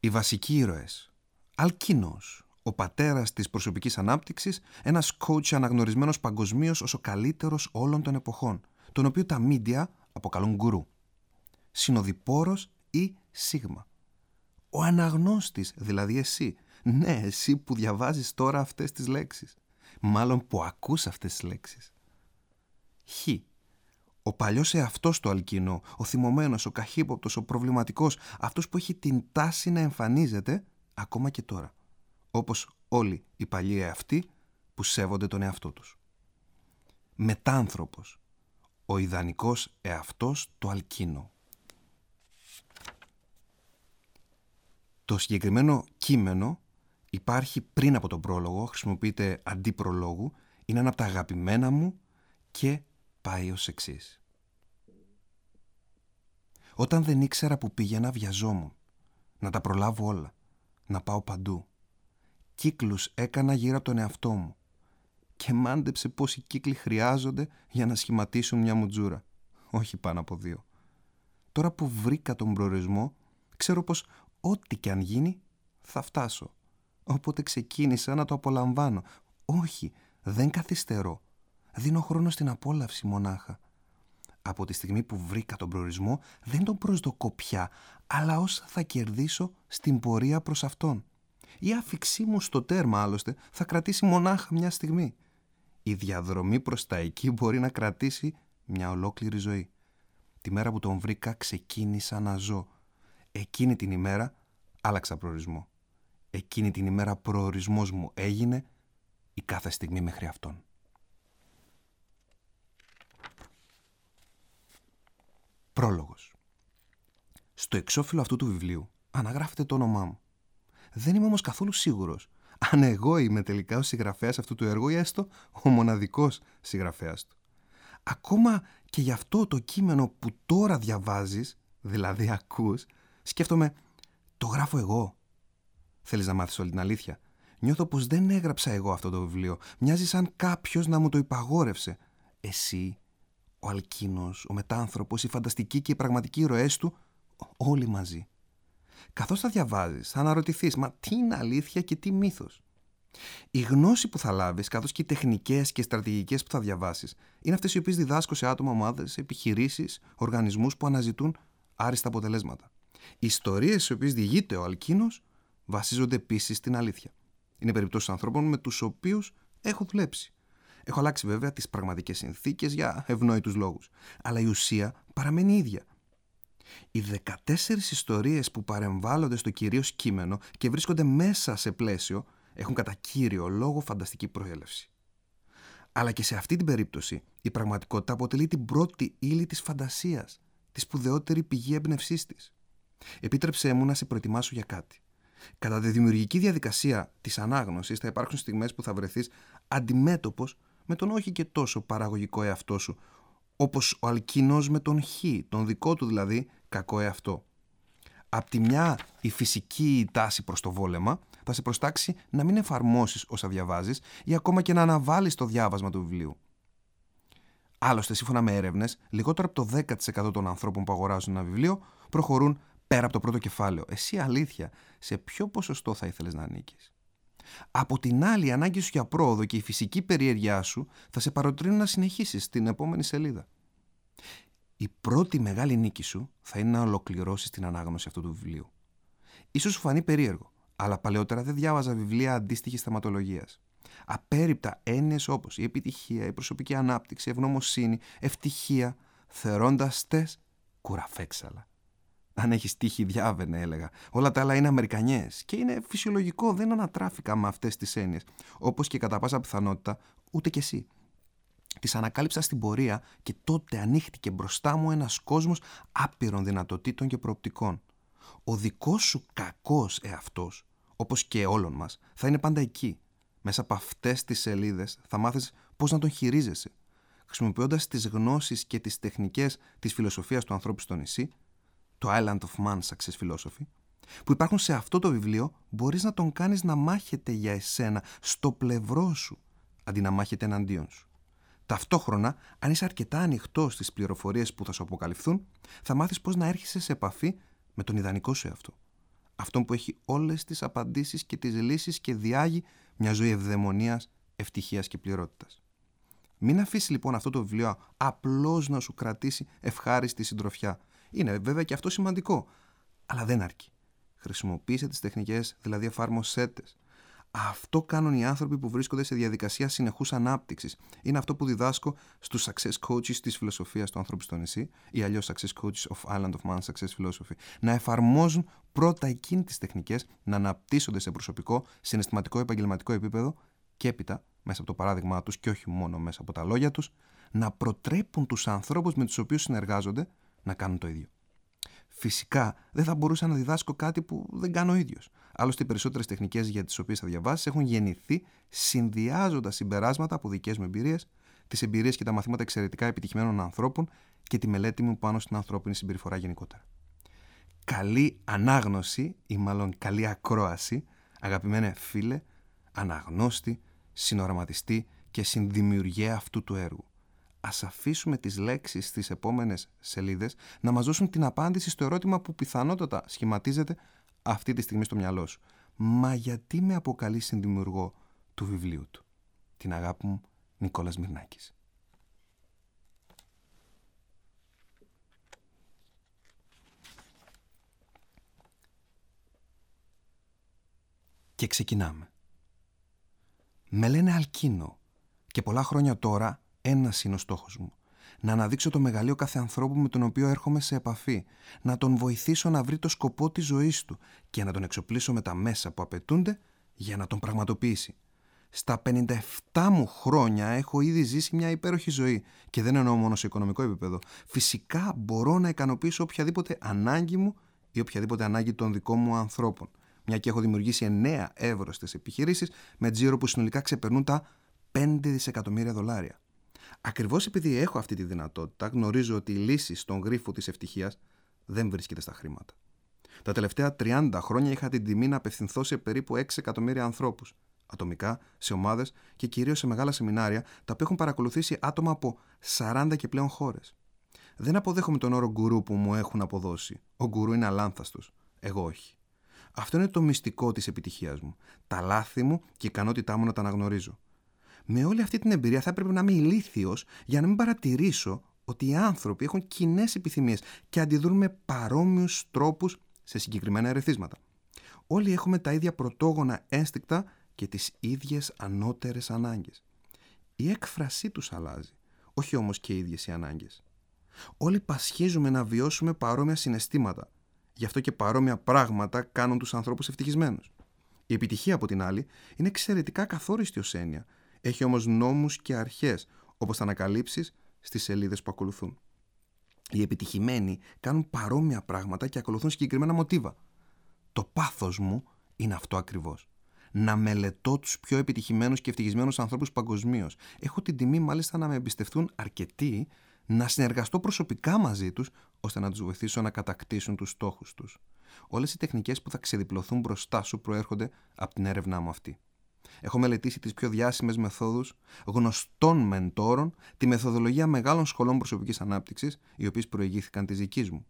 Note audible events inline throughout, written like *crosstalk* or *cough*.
Οι βασικοί ήρωες. Αλκίνος, ο πατέρας της προσωπικής ανάπτυξης, ένας coach αναγνωρισμένος παγκοσμίως ως ο καλύτερος όλων των εποχών, τον οποίο τα μίντια αποκαλούν γκουρού. Συνοδοιπόρος ή σίγμα. Ο αναγνώστης, δηλαδή εσύ. Ναι, εσύ που διαβάζεις τώρα αυτές τις λέξεις. Μάλλον που ακούς αυτές τις λέξεις. Χ. Ο παλιός εαυτός του αλκίνο, ο θυμωμένος, ο καχύποπτος, ο προβληματικός, αυτός που έχει την τάση να εμφανίζεται ακόμα και τώρα. Όπως όλοι οι παλιοί εαυτοί που σέβονται τον εαυτό τους. Μετάνθρωπος. Ο ιδανικός εαυτός του αλκίνο. Το συγκεκριμένο κείμενο υπάρχει πριν από τον πρόλογο, χρησιμοποιείται αντί προλόγου, είναι ένα από τα αγαπημένα μου και πάει ως εξής. Όταν δεν ήξερα που πήγαινα βιαζόμουν, να τα προλάβω όλα, να πάω παντού. Κύκλους έκανα γύρω από τον εαυτό μου και μάντεψε πόσοι κύκλοι χρειάζονται για να σχηματίσουν μια μουτζούρα. Όχι πάνω από δύο. Τώρα που βρήκα τον προορισμό, ξέρω πως ό,τι και αν γίνει θα φτάσω. Οπότε ξεκίνησα να το απολαμβάνω. Όχι, δεν καθυστερώ. Δίνω χρόνο στην απόλαυση μονάχα. Από τη στιγμή που βρήκα τον προορισμό δεν τον προσδοκώ πια, αλλά όσα θα κερδίσω στην πορεία προς αυτόν. Η άφηξή μου στο τέρμα άλλωστε θα κρατήσει μονάχα μια στιγμή. Η διαδρομή προς τα εκεί μπορεί να κρατήσει μια ολόκληρη ζωή. Τη μέρα που τον βρήκα ξεκίνησα να ζω. Εκείνη την ημέρα άλλαξα προορισμό. Εκείνη την ημέρα προορισμός μου έγινε η κάθε στιγμή μέχρι αυτόν. Πρόλογος. Στο εξώφυλλο αυτού του βιβλίου αναγράφεται το όνομά μου. Δεν είμαι όμως καθόλου σίγουρος αν εγώ είμαι τελικά ο συγγραφέας αυτού του έργου ή έστω ο μοναδικός συγγραφέας του. Ακόμα και για αυτό το κείμενο που τώρα διαβάζεις, δηλαδή ακούς, σκέφτομαι, το γράφω εγώ. Θέλεις να μάθεις όλη την αλήθεια. Νιώθω πως δεν έγραψα εγώ αυτό το βιβλίο. Μοιάζει σαν κάποιος να μου το υπαγόρευσε. Εσύ, ο Αλκίνος, ο Μετάνθρωπος, η φανταστική και η πραγματική ροές του, όλοι μαζί. Καθώς θα διαβάζεις, θα αναρωτηθείς, μα τι είναι αλήθεια και τι μύθος; Η γνώση που θα λάβεις, καθώς και οι τεχνικές και στρατηγικές που θα διαβάσεις, είναι αυτές οι οποίες διδάσκω σε άτομα, ομάδες, επιχειρήσεις, οργανισμούς που αναζητούν άριστα αποτελέσματα. Οι ιστορίες στις οποίες διηγείται ο Αλκίνος βασίζονται επίσης στην αλήθεια. Είναι περιπτώσεις ανθρώπων με τους οποίους έχω δουλέψει. Έχω αλλάξει βέβαια τις πραγματικές συνθήκες για ευνόητους λόγους. Αλλά η ουσία παραμένει ίδια. Οι 14 ιστορίες που παρεμβάλλονται στο κυρίως κείμενο και βρίσκονται μέσα σε πλαίσιο έχουν κατά κύριο λόγο φανταστική προέλευση. Αλλά και σε αυτή την περίπτωση η πραγματικότητα αποτελεί την πρώτη ύλη της φαντασίας, τη σπουδαιότερη πηγή έμπνευσής της. Επίτρεψέ μου να σε προετοιμάσω για κάτι. Κατά τη δημιουργική διαδικασία της ανάγνωσης θα υπάρξουν στιγμές που θα βρεθείς αντιμέτωπος με τον όχι και τόσο παραγωγικό εαυτό σου, όπως ο αλκίνος με τον χ, τον δικό του δηλαδή κακό εαυτό. Απ' τη μια η φυσική τάση προς το βόλεμα θα σε προστάξει να μην εφαρμόσεις όσα διαβάζεις ή ακόμα και να αναβάλεις το διάβασμα του βιβλίου. Άλλωστε, σύμφωνα με έρευνες, λιγότερο από το 10% των ανθρώπων που αγοράζουν ένα βιβλίο προχωρούν πέρα από το πρώτο κεφάλαιο. Εσύ αλήθεια, σε ποιο ποσοστό θα ήθελες να ανήκεις; Από την άλλη, η ανάγκη σου για πρόοδο και η φυσική περιέργειά σου θα σε παροτρύνουν να συνεχίσεις την επόμενη σελίδα. Η πρώτη μεγάλη νίκη σου θα είναι να ολοκληρώσεις την ανάγνωση αυτού του βιβλίου. Ίσως σου φανεί περίεργο, αλλά παλαιότερα δεν διάβαζα βιβλία αντίστοιχης θεματολογίας. Απέριπτα έννοιες όπως η επιτυχία, η προσωπική ανάπτυξη, η ευγνωμοσύνη, ευτυχία, θερώντα τες κουραφέξαλα. Αν έχεις τύχη, διάβαινε, έλεγα. Όλα τα άλλα είναι Αμερικανιές. Και είναι φυσιολογικό, δεν ανατράφηκα με αυτές τις έννοιες. Όπως και κατά πάσα πιθανότητα ούτε κι εσύ. Τις ανακάλυψα στην πορεία και τότε ανοίχτηκε μπροστά μου ένας κόσμος άπειρων δυνατοτήτων και προοπτικών. Ο δικός σου κακός εαυτός, όπως και όλων μας, θα είναι πάντα εκεί. Μέσα από αυτές τις σελίδες θα μάθεις πώς να τον χειρίζεσαι. Χρησιμοποιώντας τις γνώσεις και τις τεχνικές της φιλοσοφίας του ανθρώπου στο νησί, το Island of Man Success Philosophy, που υπάρχουν σε αυτό το βιβλίο, μπορείς να τον κάνεις να μάχεται για εσένα, στο πλευρό σου, αντί να μάχεται εναντίον σου. Ταυτόχρονα, αν είσαι αρκετά ανοιχτό στις πληροφορίες που θα σου αποκαλυφθούν, θα μάθεις πώς να έρχεσαι σε επαφή με τον ιδανικό σου εαυτό. αυτόν που έχει όλες τις απαντήσεις και τις λύσεις και διάγει μια ζωή ευδαιμονίας, ευτυχίας και πληρότητας. Μην αφήσεις λοιπόν αυτό το βιβλίο απλώς να σου κρατήσει ευχάριστη συντροφιά. Είναι βέβαια και αυτό σημαντικό, αλλά δεν αρκεί. Χρησιμοποίησε τις τεχνικές, δηλαδή εφάρμοσέτες. Αυτό κάνουν οι άνθρωποι που βρίσκονται σε διαδικασία συνεχούς ανάπτυξης. Είναι αυτό που διδάσκω στους success coaches της φιλοσοφίας του ανθρώπου στο νησί ή αλλιώς success coaches of Island of Man Success Philosophy. Να εφαρμόζουν πρώτα εκείνη τις τεχνικές, να αναπτύσσονται σε προσωπικό, συναισθηματικό, επαγγελματικό επίπεδο και έπειτα, μέσα από το παράδειγμά τους και όχι μόνο μέσα από τα λόγια τους, να προτρέπουν τους ανθρώπους με τους οποίους συνεργάζονται να κάνουν το ίδιο. Φυσικά δεν θα μπορούσα να διδάσκω κάτι που δεν κάνω ο ίδιος. Άλλωστε, οι περισσότερες τεχνικές για τις οποίες θα διαβάσεις έχουν γεννηθεί συνδυάζοντας συμπεράσματα από δικές μου εμπειρίες, τις εμπειρίες και τα μαθήματα εξαιρετικά επιτυχημένων ανθρώπων και τη μελέτη μου πάνω στην ανθρώπινη συμπεριφορά γενικότερα. Καλή ανάγνωση ή μάλλον καλή ακρόαση, αγαπημένε φίλε, αναγνώστη, συνοραματιστή και συνδημιουργέ αυτού του έργου ας αφήσουμε τις λέξεις στις επόμενες σελίδες να μας δώσουν την απάντηση στο ερώτημα που πιθανότατα σχηματίζεται αυτή τη στιγμή στο μυαλό σου. Μα γιατί με αποκαλείς συνδημιουργό του βιβλίου του; Την αγάπη μου Νικόλας Μυρνάκης. Και ξεκινάμε. Με λένε Αλκίνο και πολλά χρόνια τώρα ένα είναι ο στόχος μου. Να αναδείξω το μεγαλείο κάθε ανθρώπου με τον οποίο έρχομαι σε επαφή. Να τον βοηθήσω να βρει το σκοπό της ζωής του και να τον εξοπλίσω με τα μέσα που απαιτούνται για να τον πραγματοποιήσει. Στα 57 μου χρόνια έχω ήδη ζήσει μια υπέροχη ζωή και δεν εννοώ μόνο σε οικονομικό επίπεδο. Φυσικά μπορώ να ικανοποιήσω οποιαδήποτε ανάγκη μου ή οποιαδήποτε ανάγκη των δικών μου ανθρώπων. Μια και έχω δημιουργήσει 9 εύρωστέ επιχειρήσεις με τζίρο που συνολικά ξεπερνούν τα 5 δισεκατομμύρια δολάρια. Ακριβώς επειδή έχω αυτή τη δυνατότητα, γνωρίζω ότι η λύση στον γρίφο της ευτυχίας δεν βρίσκεται στα χρήματα. Τα τελευταία 30 χρόνια είχα την τιμή να απευθυνθώ σε περίπου 6 εκατομμύρια ανθρώπους, ατομικά, σε ομάδες και κυρίως σε μεγάλα σεμινάρια, τα οποία έχουν παρακολουθήσει άτομα από 40 και πλέον χώρες. Δεν αποδέχομαι τον όρο γκουρού που μου έχουν αποδώσει. Ο γκουρού είναι αλάνθαστος. Εγώ όχι. Αυτό είναι το μυστικό της επιτυχίας μου. Τα λάθη μου και η ικανότητά μου να τα αναγνωρίζω με όλη αυτή την εμπειρία θα έπρεπε να είμαι ηλίθιος για να μην παρατηρήσω ότι οι άνθρωποι έχουν κοινές επιθυμίες και αντιδρούν με παρόμοιους τρόπους σε συγκεκριμένα ερεθίσματα. Όλοι έχουμε τα ίδια πρωτόγωνα ένστικτα και τις ίδιες ανώτερες ανάγκες. Η έκφρασή τους αλλάζει, όχι όμως και οι ίδιες οι ανάγκες. Όλοι πασχίζουμε να βιώσουμε παρόμοια συναισθήματα, γι' αυτό και παρόμοια πράγματα κάνουν τους ανθρώπους ευτυχισμένους. Η επιτυχία από την άλλη είναι εξαιρετικά καθόριστη ως έννοια έχει όμως νόμους και αρχές, όπως θα ανακαλύψεις στις σελίδες που ακολουθούν. Οι επιτυχημένοι κάνουν παρόμοια πράγματα και ακολουθούν συγκεκριμένα μοτίβα. Το πάθος μου είναι αυτό ακριβώς. Να μελετώ τους πιο επιτυχημένους και ευτυχισμένους ανθρώπους παγκοσμίως. Έχω την τιμή μάλιστα να με εμπιστευτούν αρκετοί να συνεργαστώ προσωπικά μαζί τους ώστε να τους βοηθήσω να κατακτήσουν τους στόχους τους. Όλες οι τεχνικές που θα ξεδιπλωθούν μπροστά σου προέρχονται από την έρευνά μου αυτή. Έχω μελετήσει τις πιο διάσημες μεθόδους γνωστών μεντόρων, τη μεθοδολογία μεγάλων σχολών προσωπικής ανάπτυξης, οι οποίες προηγήθηκαν της δικής μου.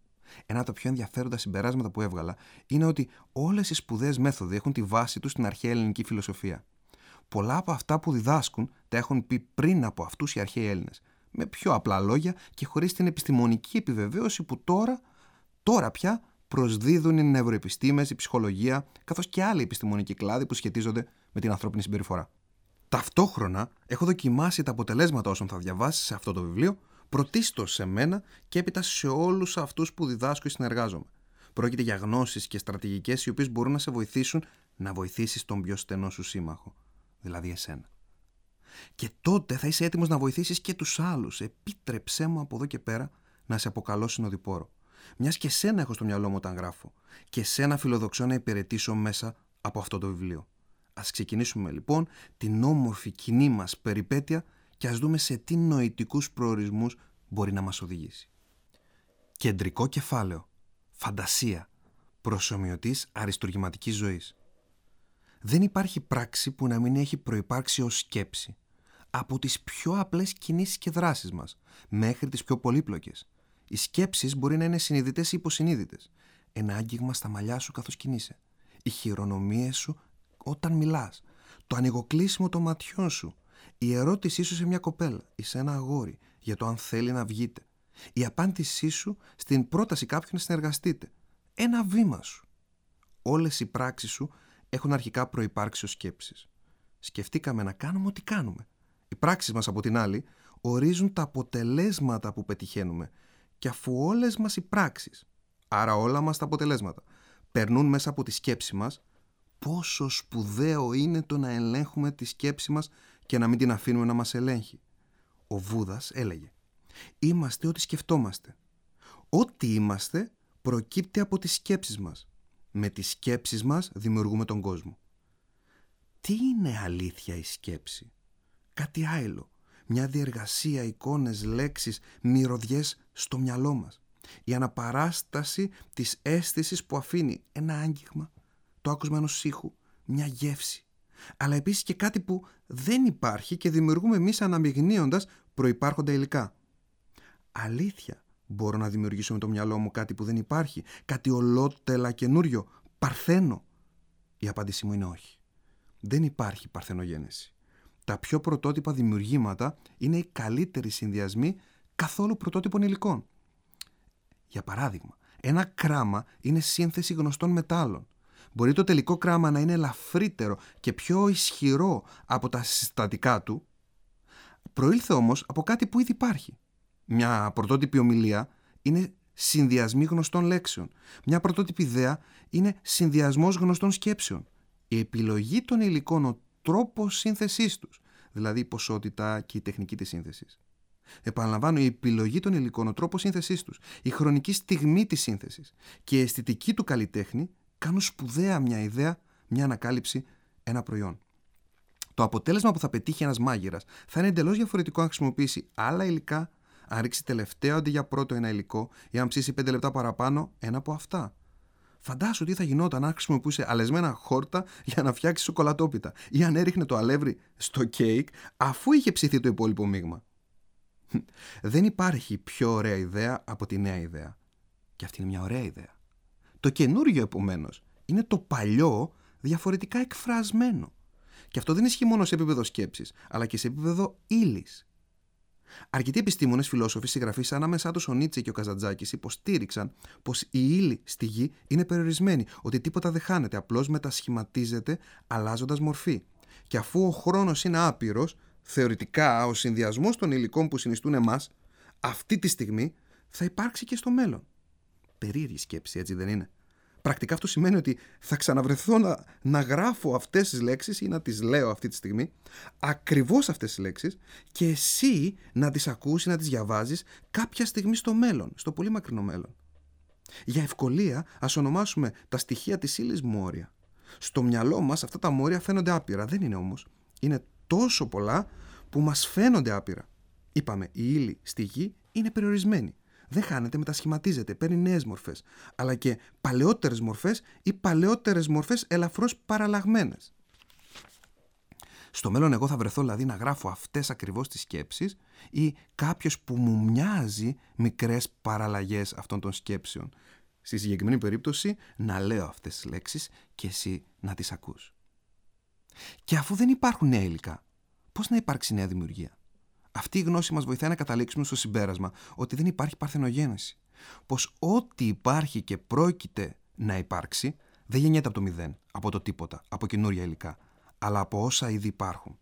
Ένα από τα πιο ενδιαφέροντα συμπεράσματα που έβγαλα είναι ότι όλες οι σπουδαίες μέθοδοι έχουν τη βάση τους στην αρχαία ελληνική φιλοσοφία. Πολλά από αυτά που διδάσκουν τα έχουν πει πριν από αυτούς οι αρχαίοι Έλληνες, με πιο απλά λόγια και χωρίς την επιστημονική επιβεβαίωση που τώρα, τώρα πια προσδίδουν οι νευροεπιστήμες, η ψυχολογία, καθώς και άλλοι επιστημονικοί κλάδοι που σχετίζονται με την ανθρώπινη συμπεριφορά. Ταυτόχρονα έχω δοκιμάσει τα αποτελέσματα όσων θα διαβάσει σε αυτό το βιβλίο, πρωτίστως σε μένα και έπειτα σε όλους αυτούς που διδάσκω ή συνεργάζομαι. Πρόκειται για γνώσεις και στρατηγικές οι οποίες μπορούν να σε βοηθήσουν να βοηθήσεις τον πιο στενό σου σύμμαχο, δηλαδή εσένα. Και τότε θα είσαι έτοιμος να βοηθήσεις και τους άλλους. Επίτρεψέ μου από εδώ και πέρα να σε αποκαλώ συνοδοιπόρο. Μιας και σένα έχω στο μυαλό μου όταν γράφω. Και σένα φιλοδοξώ να υπηρετήσω μέσα από αυτό το βιβλίο. Ας ξεκινήσουμε λοιπόν την όμορφη κοινή μας περιπέτεια και ας δούμε σε τι νοητικούς προορισμούς μπορεί να μας οδηγήσει. Κεντρικό κεφάλαιο. Φαντασία. Προσωμιωτής αριστουργηματικής ζωής. Δεν υπάρχει πράξη που να μην έχει προϋπάρξει ως σκέψη. Από τις πιο απλές κινήσεις και δράσεις μας, μέχρι τις πιο πολύπλοκες. Οι σκέψεις μπορεί να είναι συνειδητές ή υποσυνείδητες. Ένα άγγιγμα στα μαλλιά σου καθώς κινείσαι οι χειρονομίες σου όταν μιλάς, το ανοιγοκλείσιμο των ματιών σου, η ερώτησή σου σε μια κοπέλα ή σε ένα αγόρι για το αν θέλει να βγείτε, η απάντησή σου στην πρόταση κάποιου να συνεργαστείτε, ένα βήμα σου. Όλες οι πράξεις σου έχουν αρχικά προϋπάρξει ως σκέψεις. Σκεφτήκαμε να κάνουμε ό,τι κάνουμε. Οι πράξεις μας από την άλλη ορίζουν τα αποτελέσματα που πετυχαίνουμε και αφού όλες μας οι πράξεις, άρα όλα μας τα αποτελέσματα, περνούν μέσα από τη σκέψη μας, πόσο σπουδαίο είναι το να ελέγχουμε τη σκέψη μας και να μην την αφήνουμε να μας ελέγχει. Ο Βούδας έλεγε «Είμαστε ό,τι σκεφτόμαστε. Ό,τι είμαστε προκύπτει από τις σκέψεις μας. Με τις σκέψεις μας δημιουργούμε τον κόσμο». Τι είναι αλήθεια η σκέψη; Κάτι άλλο. Μια διεργασία εικόνες, λέξεις, μυρωδιές στο μυαλό μας. Η αναπαράσταση της αίσθησης που αφήνει ένα άγγιγμα, το άκουσμα ενός ήχου, μια γεύση. Αλλά επίσης και κάτι που δεν υπάρχει και δημιουργούμε εμείς αναμειγνύοντας προϋπάρχοντα υλικά. Αλήθεια, μπορώ να δημιουργήσω με το μυαλό μου κάτι που δεν υπάρχει, κάτι ολότελα καινούριο, παρθένο. Η απάντησή μου είναι όχι. Δεν υπάρχει παρθενογένεση. Τα πιο πρωτότυπα δημιουργήματα είναι οι καλύτεροι συνδυασμοί καθόλου πρωτότυπων υλικών. Για παράδειγμα, ένα κράμα είναι σύνθεση γνωστών μετάλλων. Μπορεί το τελικό κράμα να είναι ελαφρύτερο και πιο ισχυρό από τα συστατικά του. Προήλθε όμως από κάτι που ήδη υπάρχει. Μια πρωτότυπη ομιλία είναι συνδυασμοί γνωστών λέξεων. Μια πρωτότυπη ιδέα είναι συνδυασμός γνωστών σκέψεων. Η επιλογή των υλικών, ο τρόπος σύνθεσής τους, δηλαδή η ποσότητα και η τεχνική της σύνθεσης. Επαναλαμβάνω, η επιλογή των υλικών, ο τρόπος σύνθεσής τους, η χρονική στιγμή της σύνθεσης και η αισθητική του καλλιτέχνη κάνουν σπουδαία μια ιδέα, μια ανακάλυψη, ένα προϊόν. Το αποτέλεσμα που θα πετύχει ένας μάγειρας θα είναι εντελώς διαφορετικό αν χρησιμοποιήσει άλλα υλικά, αν ρίξει τελευταίο αντί για πρώτο ένα υλικό ή αν ψήσει 5 λεπτά παραπάνω ένα από αυτά. Φαντάσου τι θα γινόταν αν χρησιμοποιούσε αλεσμένα χόρτα για να φτιάξει σοκολατόπιτα ή αν έριχνε το αλεύρι στο κέικ αφού είχε ψηθεί το υπόλοιπο μείγμα. Δεν υπάρχει πιο ωραία ιδέα από τη νέα ιδέα. Και αυτή είναι μια ωραία ιδέα. Το καινούριο επομένως είναι το παλιό διαφορετικά εκφρασμένο. Και αυτό δεν ισχύει μόνο σε επίπεδο σκέψης, αλλά και σε επίπεδο ύλης. Αρκετοί επιστήμονες, φιλόσοφοι, συγγραφείς ανάμεσά τους ο Νίτσε και ο Καζαντζάκης υποστήριξαν πως η ύλη στη γη είναι περιορισμένη, ότι τίποτα δεν χάνεται, απλώς μετασχηματίζεται αλλάζοντας μορφή. Και αφού ο χρόνος είναι άπειρος, θεωρητικά ο συνδυασμός των υλικών που συνιστούν εμάς αυτή τη στιγμή θα υπάρξει και στο μέλλον. Περίεργη σκέψη, έτσι δεν είναι; Πρακτικά αυτό σημαίνει ότι θα ξαναβρεθώ να, να γράφω αυτές τις λέξεις ή να τις λέω αυτή τη στιγμή, ακριβώς αυτές τις λέξεις και εσύ να τις ακούσει, να τις διαβάζεις κάποια στιγμή στο μέλλον, στο πολύ μακρινό μέλλον. Για ευκολία ας ονομάσουμε τα στοιχεία της ύλης μόρια. Στο μυαλό μας αυτά τα μόρια φαίνονται άπειρα, δεν είναι όμως. Είναι τόσο πολλά που μας φαίνονται άπειρα. Είπαμε, η ύλη στη γη είναι περιορισμένη. Δεν χάνεται, μετασχηματίζεται, παίρνει νέες μορφές. Αλλά και παλαιότερες μορφές ή παλαιότερες μορφές ελαφρώς παραλλαγμένες. Στο μέλλον εγώ θα βρεθώ δηλαδή να γράφω αυτές ακριβώς τις σκέψεις ή κάποιος που μου μοιάζει μικρές παραλλαγές αυτών των σκέψεων. Στη συγκεκριμένη περίπτωση να λέω αυτές τις λέξεις και εσύ να τις ακούς. Και αφού δεν υπάρχουν νέα υλικά, πώς να υπάρξει νέα δημιουργία; Αυτή η γνώση μας βοηθάει να καταλήξουμε στο συμπέρασμα ότι δεν υπάρχει παρθενογένεση. Πως ό,τι υπάρχει και πρόκειται να υπάρξει δεν γεννιέται από το μηδέν, από το τίποτα, από καινούρια υλικά, αλλά από όσα ήδη υπάρχουν.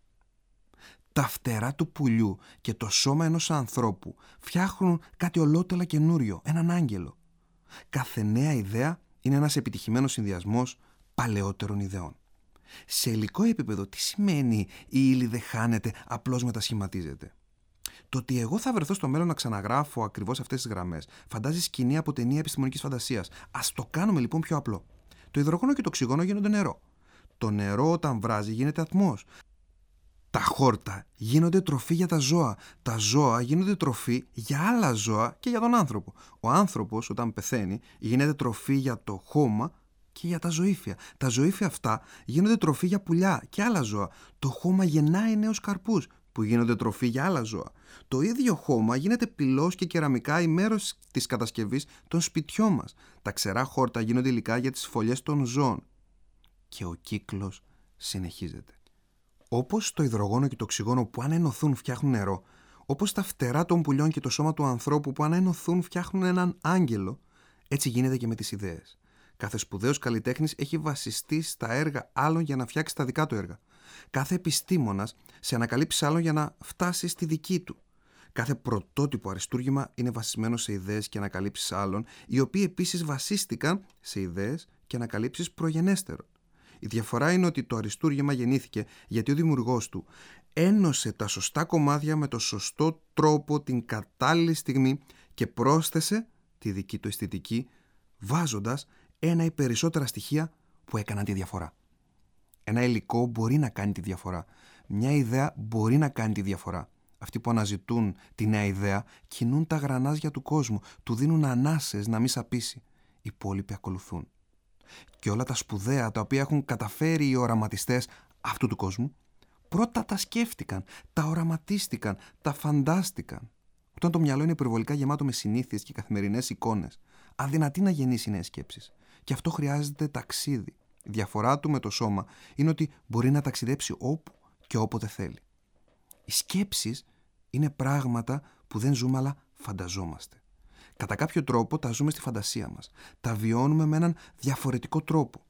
Τα φτερά του πουλιού και το σώμα ενός ανθρώπου φτιάχνουν κάτι ολότελα καινούριο, έναν άγγελο. Κάθε νέα ιδέα είναι ένας επιτυχημένος συνδυασμός παλαιότερων ιδεών. Σε υλικό επίπεδο τι σημαίνει η ύλη δεν χάνεται, απλώς μετασχηματίζεται; Το ότι εγώ θα βρεθώ στο μέλλον να ξαναγράφω ακριβώς αυτές τις γραμμές φαντάζεις σκηνή από ταινία επιστημονικής φαντασίας. Α το κάνουμε λοιπόν πιο απλό. Το υδρογόνο και το οξυγόνο γίνονται νερό. Το νερό όταν βράζει γίνεται ατμός. Τα χόρτα γίνονται τροφή για τα ζώα. Τα ζώα γίνονται τροφή για άλλα ζώα και για τον άνθρωπο. Ο άνθρωπος όταν πεθαίνει γίνεται τροφή για το χώμα και για τα ζωήφια. Τα ζωήφια αυτά γίνονται τροφή για πουλιά και άλλα ζώα. Το χώμα γεννάει νέους καρπούς που γίνονται τροφή για άλλα ζώα. Το ίδιο χώμα γίνεται πυλός και κεραμικά ή μέρος της κατασκευής των σπιτιών μας. Τα ξερά χόρτα γίνονται υλικά για τις φωλιές των ζώων. και ο κύκλος συνεχίζεται. Όπως το υδρογόνο και το οξυγόνο που αν ενωθούν φτιάχνουν νερό, όπως τα φτερά των πουλιών και το σώμα του ανθρώπου που αν ενωθούν φτιάχνουν έναν άγγελο, έτσι γίνεται και με τις ιδέες. Κάθε σπουδαίος καλλιτέχνης έχει βασιστεί στα έργα άλλων για να φτιάξει τα δικά του έργα. Κάθε επιστήμονας σε ανακαλύψει άλλων για να φτάσει στη δική του. Κάθε πρωτότυπο αριστούργημα είναι βασισμένο σε ιδέες και ανακαλύψεις άλλων, οι οποίοι επίσης βασίστηκαν σε ιδέες και ανακαλύψεις προγενέστερων. Η διαφορά είναι ότι το αριστούργημα γεννήθηκε γιατί ο δημιουργός του ένωσε τα σωστά κομμάτια με το σωστό τρόπο την κατάλληλη στιγμή και πρόσθεσε τη δική του αισθητική βάζοντας ένα ή περισσότερα στοιχεία που έκαναν τη διαφορά. Ένα υλικό μπορεί να κάνει τη διαφορά. Μια ιδέα μπορεί να κάνει τη διαφορά. Αυτοί που αναζητούν τη νέα ιδέα κινούν τα γρανάζια του κόσμου, του δίνουν ανάσες να μην σαπίσει. Οι υπόλοιποι ακολουθούν. Και όλα τα σπουδαία τα οποία έχουν καταφέρει οι οραματιστές αυτού του κόσμου, πρώτα τα σκέφτηκαν, τα οραματίστηκαν, τα φαντάστηκαν. Όταν το μυαλό είναι υπερβολικά γεμάτο με συνήθειες και καθημερινές εικόνες, αδυνατεί να γεννήσει νέες σκέψεις. Και αυτό χρειάζεται ταξίδι. Η διαφορά του με το σώμα είναι ότι μπορεί να ταξιδέψει όπου και όποτε θέλει. Οι σκέψεις είναι πράγματα που δεν ζούμε αλλά φανταζόμαστε. Κατά κάποιο τρόπο τα ζούμε στη φαντασία μας. Τα βιώνουμε με έναν διαφορετικό τρόπο.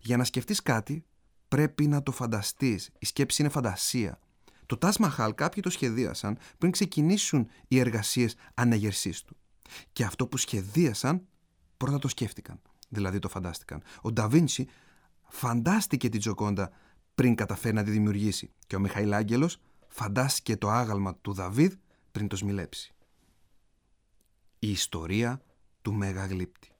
Για να σκεφτείς κάτι πρέπει να το φανταστείς. Η σκέψη είναι φαντασία. Το Τάσ Μαχάλ κάποιοι το σχεδίασαν πριν ξεκινήσουν οι εργασίες αναγερσής του. Και αυτό που σχεδίασαν πρώτα το σκέφτηκαν δηλαδή το φαντάστηκαν. Ο Νταβίντσι φαντάστηκε την Τζοκόντα πριν καταφέρει να τη δημιουργήσει και ο Μιχαήλ Άγγελος φαντάστηκε το άγαλμα του Δαβίδ πριν το σμιλέψει. Η ιστορία του Μεγαγλύπτη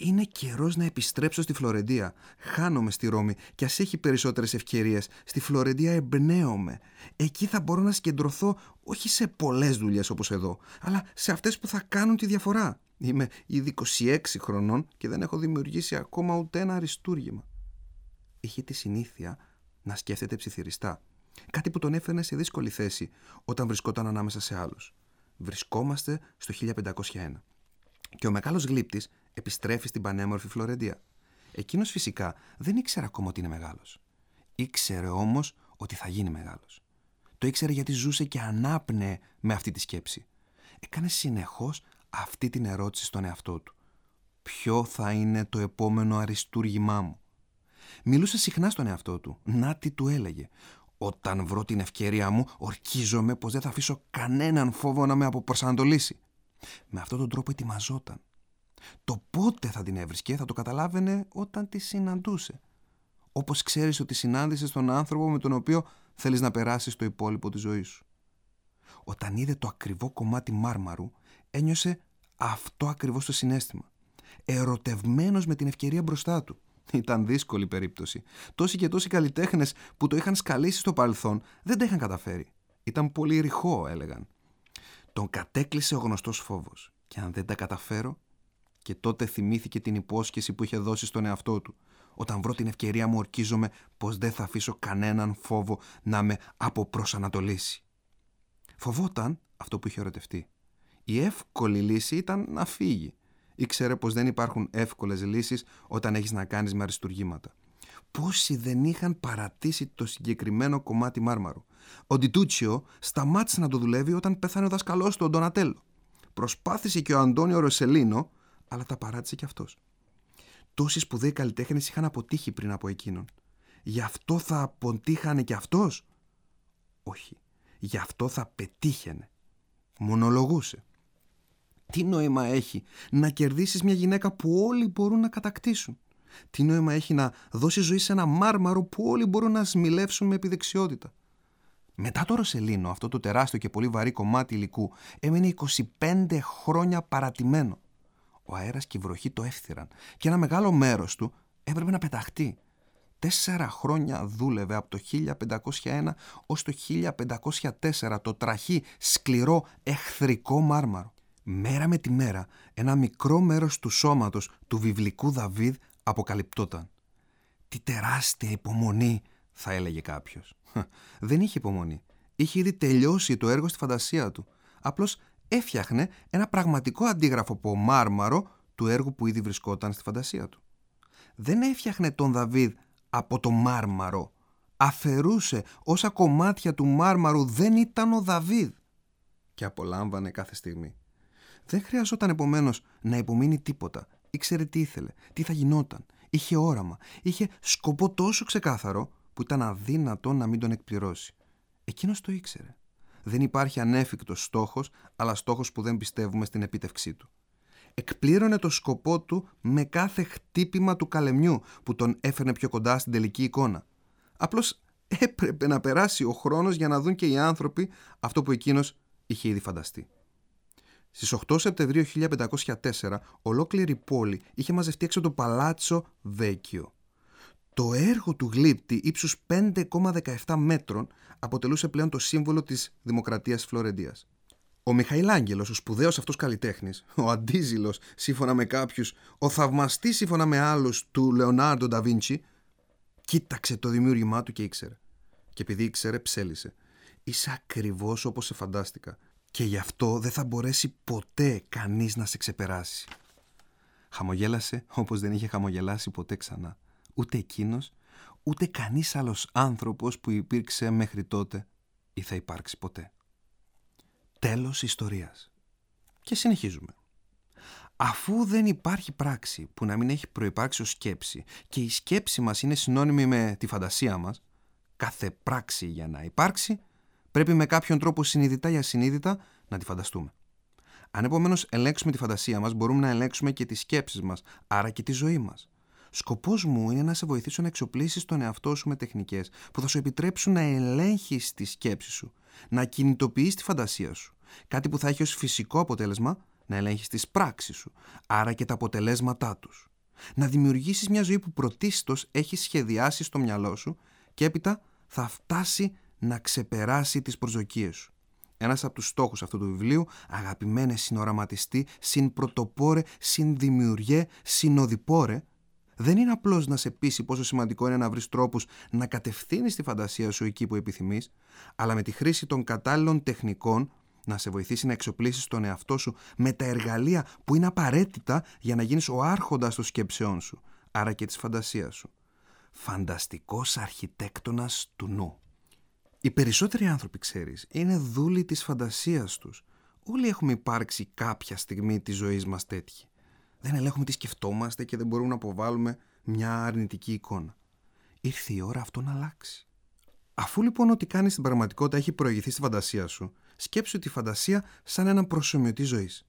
είναι καιρός να επιστρέψω στη Φλωρεντία. Χάνομαι στη Ρώμη και ας έχει περισσότερες ευκαιρίες. Στη Φλωρεντία εμπνέομαι. Εκεί θα μπορώ να συγκεντρωθώ όχι σε πολλές δουλειές όπως εδώ, αλλά σε αυτές που θα κάνουν τη διαφορά. Είμαι ήδη 26 χρονών και δεν έχω δημιουργήσει ακόμα ούτε ένα αριστούργημα. Είχε τη συνήθεια να σκέφτεται ψιθυριστά. Κάτι που τον έφερνε σε δύσκολη θέση όταν βρισκόταν ανάμεσα σε άλλους. Βρισκόμαστε στο 1501. Και ο μεγάλος γλύπτης επιστρέφει στην πανέμορφη Φλωρεντία. Εκείνος φυσικά δεν ήξερε ακόμα ότι είναι μεγάλος. Ήξερε όμως ότι θα γίνει μεγάλος. Το ήξερε γιατί ζούσε και ανάπνεε με αυτή τη σκέψη. Έκανε συνεχώς αυτή την ερώτηση στον εαυτό του. Ποιο θα είναι το επόμενο αριστούργημά μου; Μιλούσε συχνά στον εαυτό του. Να τι του έλεγε. Όταν βρω την ευκαιρία μου, ορκίζομαι πως δεν θα αφήσω κανέναν φόβο να με αποπροσανατολίσει. Με αυτόν τον τρόπο ετοιμαζόταν. Το πότε θα την έβρισκε θα το καταλάβαινε όταν τη συναντούσε. Όπως ξέρεις ότι συνάντησες τον άνθρωπο με τον οποίο θέλεις να περάσεις το υπόλοιπο της ζωής σου. Όταν είδε το ακριβό κομμάτι μάρμαρου, ένιωσε αυτό ακριβώς το συνέστημα. Ερωτευμένος με την ευκαιρία μπροστά του. Ήταν δύσκολη περίπτωση. Τόσοι και τόσοι καλλιτέχνες που το είχαν σκαλίσει στο παρελθόν δεν τα είχαν καταφέρει. Ήταν πολύ ρηχό, έλεγαν. Τον κατέκλυσε ο γνωστός φόβος. Και αν δεν τα καταφέρω, και τότε θυμήθηκε την υπόσχεση που είχε δώσει στον εαυτό του. Όταν βρω την ευκαιρία μου ορκίζομαι πως δεν θα αφήσω κανέναν φόβο να με αποπροσανατολίσει. Φοβόταν αυτό που είχε ερωτευτεί. Η εύκολη λύση ήταν να φύγει. Ήξερε πως δεν υπάρχουν εύκολες λύσεις όταν έχεις να κάνεις με αριστουργήματα. Πόσοι δεν είχαν παρατήσει το συγκεκριμένο κομμάτι μάρμαρου. Ο Ντιτούτσιο σταμάτησε να το δουλεύει όταν πέθανε ο δασκαλός του, ο Ντονατέλο. Προσπάθησε και ο Αντώνιο Ροσελίνο, αλλά τα παράτησε κι αυτός. Τόσοι σπουδαίοι καλλιτέχνες είχαν αποτύχει πριν από εκείνον. Γι' αυτό θα αποτύχανε κι αυτός; Όχι. Γι' αυτό θα πετύχαινε. Μονολογούσε. Τι νόημα έχει να κερδίσεις μια γυναίκα που όλοι μπορούν να κατακτήσουν; Τι νόημα έχει να δώσεις ζωή σε ένα μάρμαρο που όλοι μπορούν να σμιλεύσουν με επιδεξιότητα; Μετά το Ρωσελίνο, αυτό το τεράστιο και πολύ βαρύ κομμάτι υλικού, έμεινε 25 χρόνια παρατημένο. Ο αέρας και η βροχή το έφθυραν και ένα μεγάλο μέρος του έπρεπε να πεταχτεί. Τέσσερα χρόνια δούλευε από το 1501 ως το 1504 το τραχή σκληρό εχθρικό μάρμαρο. Μέρα με τη μέρα ένα μικρό μέρος του σώματος του βιβλικού Δαβίδ αποκαλυπτόταν. «Τι τεράστια υπομονή» θα έλεγε κάποιος. Δεν είχε υπομονή. Είχε ήδη τελειώσει το έργο στη φαντασία του. Απλώς έφτιαχνε ένα πραγματικό αντίγραφο από μάρμαρο του έργου που ήδη βρισκόταν στη φαντασία του. δεν έφτιαχνε τον Δαβίδ από το μάρμαρο. Αφαιρούσε όσα κομμάτια του μάρμαρου δεν ήταν ο Δαβίδ. Και απολάμβανε κάθε στιγμή. Δεν χρειαζόταν επομένως να υπομείνει τίποτα. Ήξερε τι ήθελε, τι θα γινόταν. Είχε όραμα. Είχε σκοπό τόσο ξεκάθαρο που ήταν αδύνατο να μην τον εκπληρώσει. Εκείνος το ήξερε. Δεν υπάρχει ανέφικτος στόχος, αλλά στόχος που δεν πιστεύουμε στην επίτευξή του. Εκπλήρωνε το σκοπό του με κάθε χτύπημα του καλεμιού που τον έφερνε πιο κοντά στην τελική εικόνα. Απλώς έπρεπε να περάσει ο χρόνος για να δουν και οι άνθρωποι αυτό που εκείνος είχε ήδη φανταστεί. Στις 8 Σεπτεμβρίου 1504, ολόκληρη πόλη είχε μαζευτεί έξω το Παλάτσο Βέκιο. Το έργο του γλύπτη ύψους 5,17 μέτρων αποτελούσε πλέον το σύμβολο της δημοκρατίας Φλωρεντίας. Ο Μιχαήλ Άγγελος, ο σπουδαίος αυτός καλλιτέχνης, ο αντίζηλος σύμφωνα με κάποιους, ο θαυμαστής σύμφωνα με άλλους του Λεωνάρντο Νταβίντσι, κοίταξε το δημιούργημά του και ήξερε. Και επειδή ήξερε, ψέλισε. Είσαι ακριβώς όπως σε φαντάστηκα και γι' αυτό δεν θα μπορέσει ποτέ κανείς να σε ξεπεράσει. Χαμογέλασε όπως δεν είχε χαμογελάσει ποτέ ξανά. Ούτε εκείνος, ούτε κανείς άλλος άνθρωπος που υπήρξε μέχρι τότε ή θα υπάρξει ποτέ. Τέλος ιστορίας. Και συνεχίζουμε. Αφού δεν υπάρχει πράξη που να μην έχει προϋπάρξει ως σκέψη και η σκέψη μας είναι συνώνυμη με τη φαντασία μας, κάθε πράξη για να υπάρξει πρέπει με κάποιον τρόπο συνειδητά ή ασυνείδητα να τη φανταστούμε. Αν επομένως ελέγξουμε τη φαντασία μας, μπορούμε να ελέγξουμε και τις σκέψεις μας, άρα και τη ζωή μας. Σκοπός μου είναι να σε βοηθήσω να εξοπλίσεις τον εαυτό σου με τεχνικές που θα σου επιτρέψουν να ελέγχεις τη σκέψη σου, να κινητοποιείς τη φαντασία σου. Κάτι που θα έχει ως φυσικό αποτέλεσμα να ελέγχεις τις πράξεις σου, άρα και τα αποτελέσματά τους. Να δημιουργήσεις μια ζωή που πρωτίστως έχει σχεδιάσει στο μυαλό σου και έπειτα θα φτάσει να ξεπεράσει τις προσδοκίες σου. Ένας από τους στόχους αυτού του βιβλίου, αγαπημένε συνοραματιστή, συν πρωτοπόρε, συν δημιουργέ, συνοδοιπόρε, δεν είναι απλώς να σε πείσει πόσο σημαντικό είναι να βρεις τρόπους να κατευθύνεις τη φαντασία σου εκεί που επιθυμείς, αλλά με τη χρήση των κατάλληλων τεχνικών να σε βοηθήσει να εξοπλίσεις τον εαυτό σου με τα εργαλεία που είναι απαραίτητα για να γίνεις ο άρχοντας των σκέψεών σου, άρα και της φαντασίας σου. Φανταστικός αρχιτέκτονας του νου. Οι περισσότεροι άνθρωποι, ξέρεις, είναι δούλοι της φαντασίας τους. Όλοι έχουμε υπάρξει κάποια στιγμή της ζωής μας τέτοιοι. Δεν ελέγχουμε τι σκεφτόμαστε και δεν μπορούμε να αποβάλουμε μια αρνητική εικόνα. Ήρθε η ώρα αυτό να αλλάξει. Αφού λοιπόν ό,τι κάνεις στην πραγματικότητα έχει προηγηθεί στη φαντασία σου, σκέψου τη φαντασία σαν έναν προσωμιωτή ζωής.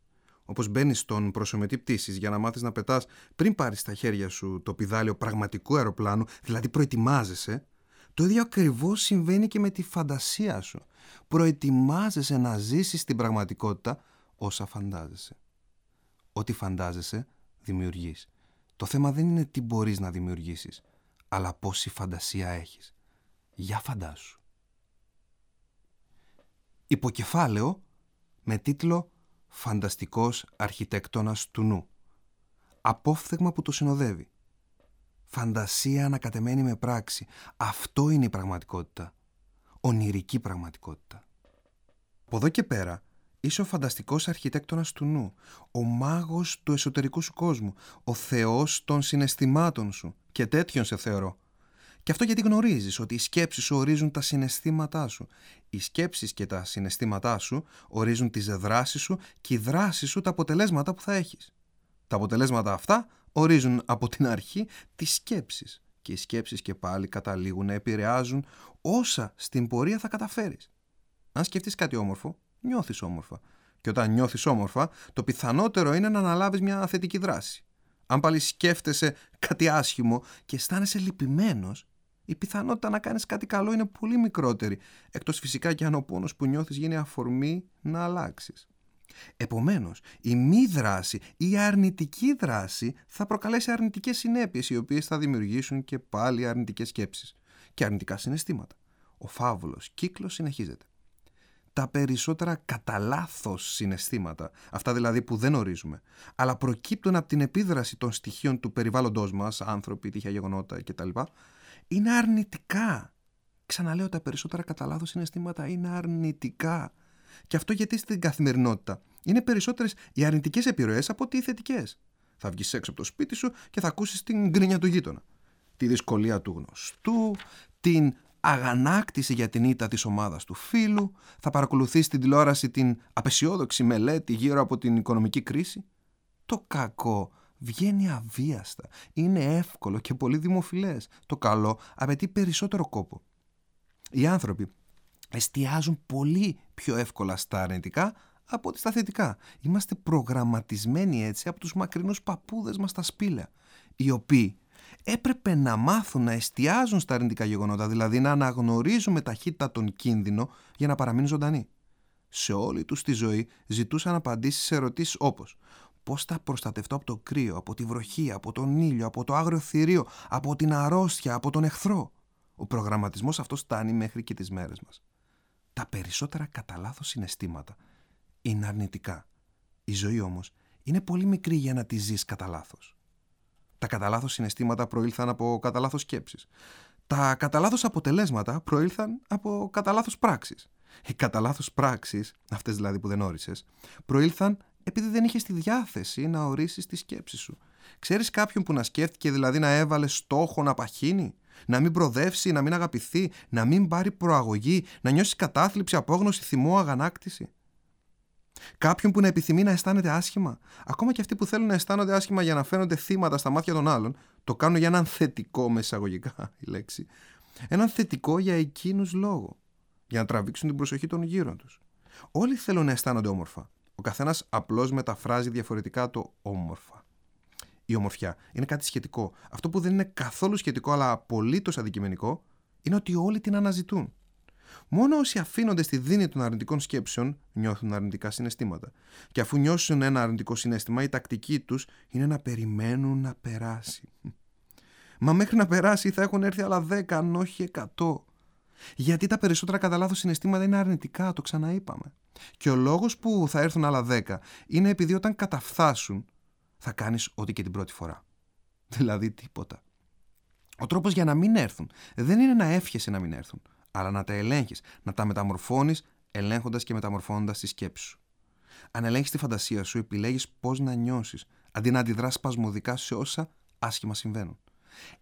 Όπως μπαίνεις στον προσωμιωτή πτήσης για να μάθεις να πετάς πριν πάρεις στα χέρια σου το πιδάλιο πραγματικού αεροπλάνου, δηλαδή προετοιμάζεσαι, το ίδιο ακριβώς συμβαίνει και με τη φαντασία σου. Προετοιμάζεσαι να ζήσεις την πραγματικότητα όσα φαντάζεσαι. Ό,τι φαντάζεσαι, δημιουργείς. Το θέμα δεν είναι τι μπορείς να δημιουργήσεις, αλλά πόση φαντασία έχεις. Για φαντάσου. Υποκεφάλαιο με τίτλο «Φανταστικός αρχιτέκτονας του νου». Απόφθεγμα που το συνοδεύει. Φαντασία ανακατεμένη με πράξη. Αυτό είναι η πραγματικότητα. Ονειρική πραγματικότητα. Από εδώ και πέρα είσαι ο φανταστικός αρχιτέκτονας του νου, ο μάγος του εσωτερικού σου κόσμου, ο θεός των συναισθημάτων σου και τέτοιον σε θεωρώ. Και αυτό γιατί γνωρίζεις ότι οι σκέψεις σου ορίζουν τα συναισθήματά σου. Οι σκέψεις και τα συναισθήματά σου ορίζουν τις δράσεις σου και οι δράσεις σου τα αποτελέσματα που θα έχεις. Τα αποτελέσματα αυτά ορίζουν από την αρχή τις σκέψεις και οι σκέψεις και πάλι καταλήγουν να επηρεάζουν όσα στην πορεία θα καταφέρεις. Αν σκεφτείς κάτι όμορφο, νιώθεις όμορφα. Και όταν νιώθεις όμορφα, το πιθανότερο είναι να αναλάβεις μια θετική δράση. Αν πάλι σκέφτεσαι κάτι άσχημο και αισθάνεσαι λυπημένος, η πιθανότητα να κάνεις κάτι καλό είναι πολύ μικρότερη, εκτός φυσικά και αν ο πόνος που νιώθεις γίνει αφορμή να αλλάξεις. Επομένως, η μη δράση ή η αρνητική δράση θα προκαλέσει αρνητικές συνέπειες οι οποίες θα δημιουργήσουν και πάλι αρνητικές σκέψεις και αρνητικά συναισθήματα. Ο φαύλος κύκλος συνεχίζεται. Τα περισσότερα κατά λάθος συναισθήματα, αυτά δηλαδή που δεν ορίζουμε, αλλά προκύπτουν από την επίδραση των στοιχείων του περιβάλλοντός μας, άνθρωποι, τυχαία γεγονότα κτλ, είναι αρνητικά. Ξαναλέω, τα περισσότερα κατά λάθος συναισθήματα είναι αρνητικά. Και αυτό γιατί στην καθημερινότητα είναι περισσότερες οι αρνητικές επιρροές από ότι οι θετικές. Θα βγεις έξω από το σπίτι σου και θα ακούσεις την γκρίνια του γείτονα. Τη δυσκολία του γνωστού, την αγανάκτηση για την ήττα της ομάδας του φίλου, θα παρακολουθείς στην τηλεόραση την απεσιόδοξη μελέτη γύρω από την οικονομική κρίση. Το κακό βγαίνει αβίαστα, είναι εύκολο και πολύ δημοφιλές. Το καλό απαιτεί περισσότερο κόπο. Οι άνθρωποι εστιάζουν πολύ πιο εύκολα στα αρνητικά από ότι στα θετικά. Είμαστε προγραμματισμένοι έτσι από τους μακρινούς παππούδες μας στα σπήλαια, οι οποίοι έπρεπε να μάθουν να εστιάζουν στα αρνητικά γεγονότα, δηλαδή να αναγνωρίζουν με ταχύτητα τον κίνδυνο για να παραμείνουν ζωντανοί. Σε όλη τους τη ζωή ζητούσαν απαντήσεις σε ερωτήσεις όπως πώς θα προστατευτώ από το κρύο, από τη βροχή, από τον ήλιο, από το άγριο θηρίο, από την αρρώστια, από τον εχθρό; Ο προγραμματισμός αυτός φτάνει μέχρι και τις μέρες μας. Τα περισσότερα κατά λάθος συναισθήματα είναι αρνητικά. Η ζωή όμως είναι πολύ μικρή για να τη ζεις κατά λάθος. Τα κατά λάθος συναισθήματα προήλθαν από κατά λάθος σκέψεις. Τα κατά λάθος αποτελέσματα προήλθαν από κατά λάθος πράξεις. Οι κατά λάθος πράξεις, αυτές δηλαδή που δεν όρισες, προήλθαν επειδή δεν είχες τη διάθεση να ορίσεις τη σκέψη σου. Ξέρεις κάποιον που να σκέφτηκε δηλαδή να έβαλε στόχο να παχύνει, να μην προδεύσει, να μην αγαπηθεί, να μην πάρει προαγωγή, να νιώσεις κατάθλιψη, απόγνωση, θυμό, αγανάκτηση; Κάποιον που να επιθυμεί να αισθάνεται άσχημα. Ακόμα και αυτοί που θέλουν να αισθάνονται άσχημα για να φαίνονται θύματα στα μάτια των άλλων, το κάνουν για έναν θετικό, με εισαγωγικά η λέξη. Έναν θετικό για εκείνους λόγο. Για να τραβήξουν την προσοχή των γύρω τους. Όλοι θέλουν να αισθάνονται όμορφα. Ο καθένας απλώς μεταφράζει διαφορετικά το όμορφα. Η ομορφιά είναι κάτι σχετικό. Αυτό που δεν είναι καθόλου σχετικό αλλά απολύτως αντικειμενικό είναι ότι όλοι την αναζητούν. Μόνο όσοι αφήνονται στη δίνη των αρνητικών σκέψεων νιώθουν αρνητικά συναισθήματα. Και αφού νιώσουν ένα αρνητικό συνέστημα, η τακτική τους είναι να περιμένουν να περάσει. Μα μέχρι να περάσει θα έχουν έρθει άλλα 10, αν όχι 100. Γιατί τα περισσότερα κατά λάθος συναισθήματα είναι αρνητικά, το ξαναείπαμε. Και ο λόγος που θα έρθουν άλλα 10 είναι επειδή όταν καταφθάσουν θα κάνεις ό,τι και την πρώτη φορά. Δηλαδή τίποτα. Ο τρόπος για να μην έρθουν δεν είναι να εύχεσαι να μην έρθουν, αλλά να τα ελέγχεις, να τα μεταμορφώνεις ελέγχοντας και μεταμορφώνοντας τη σκέψη σου. Αν ελέγχεις τη φαντασία σου, επιλέγεις πώς να νιώσεις, αντί να αντιδράσει σπασμωδικά σε όσα άσχημα συμβαίνουν.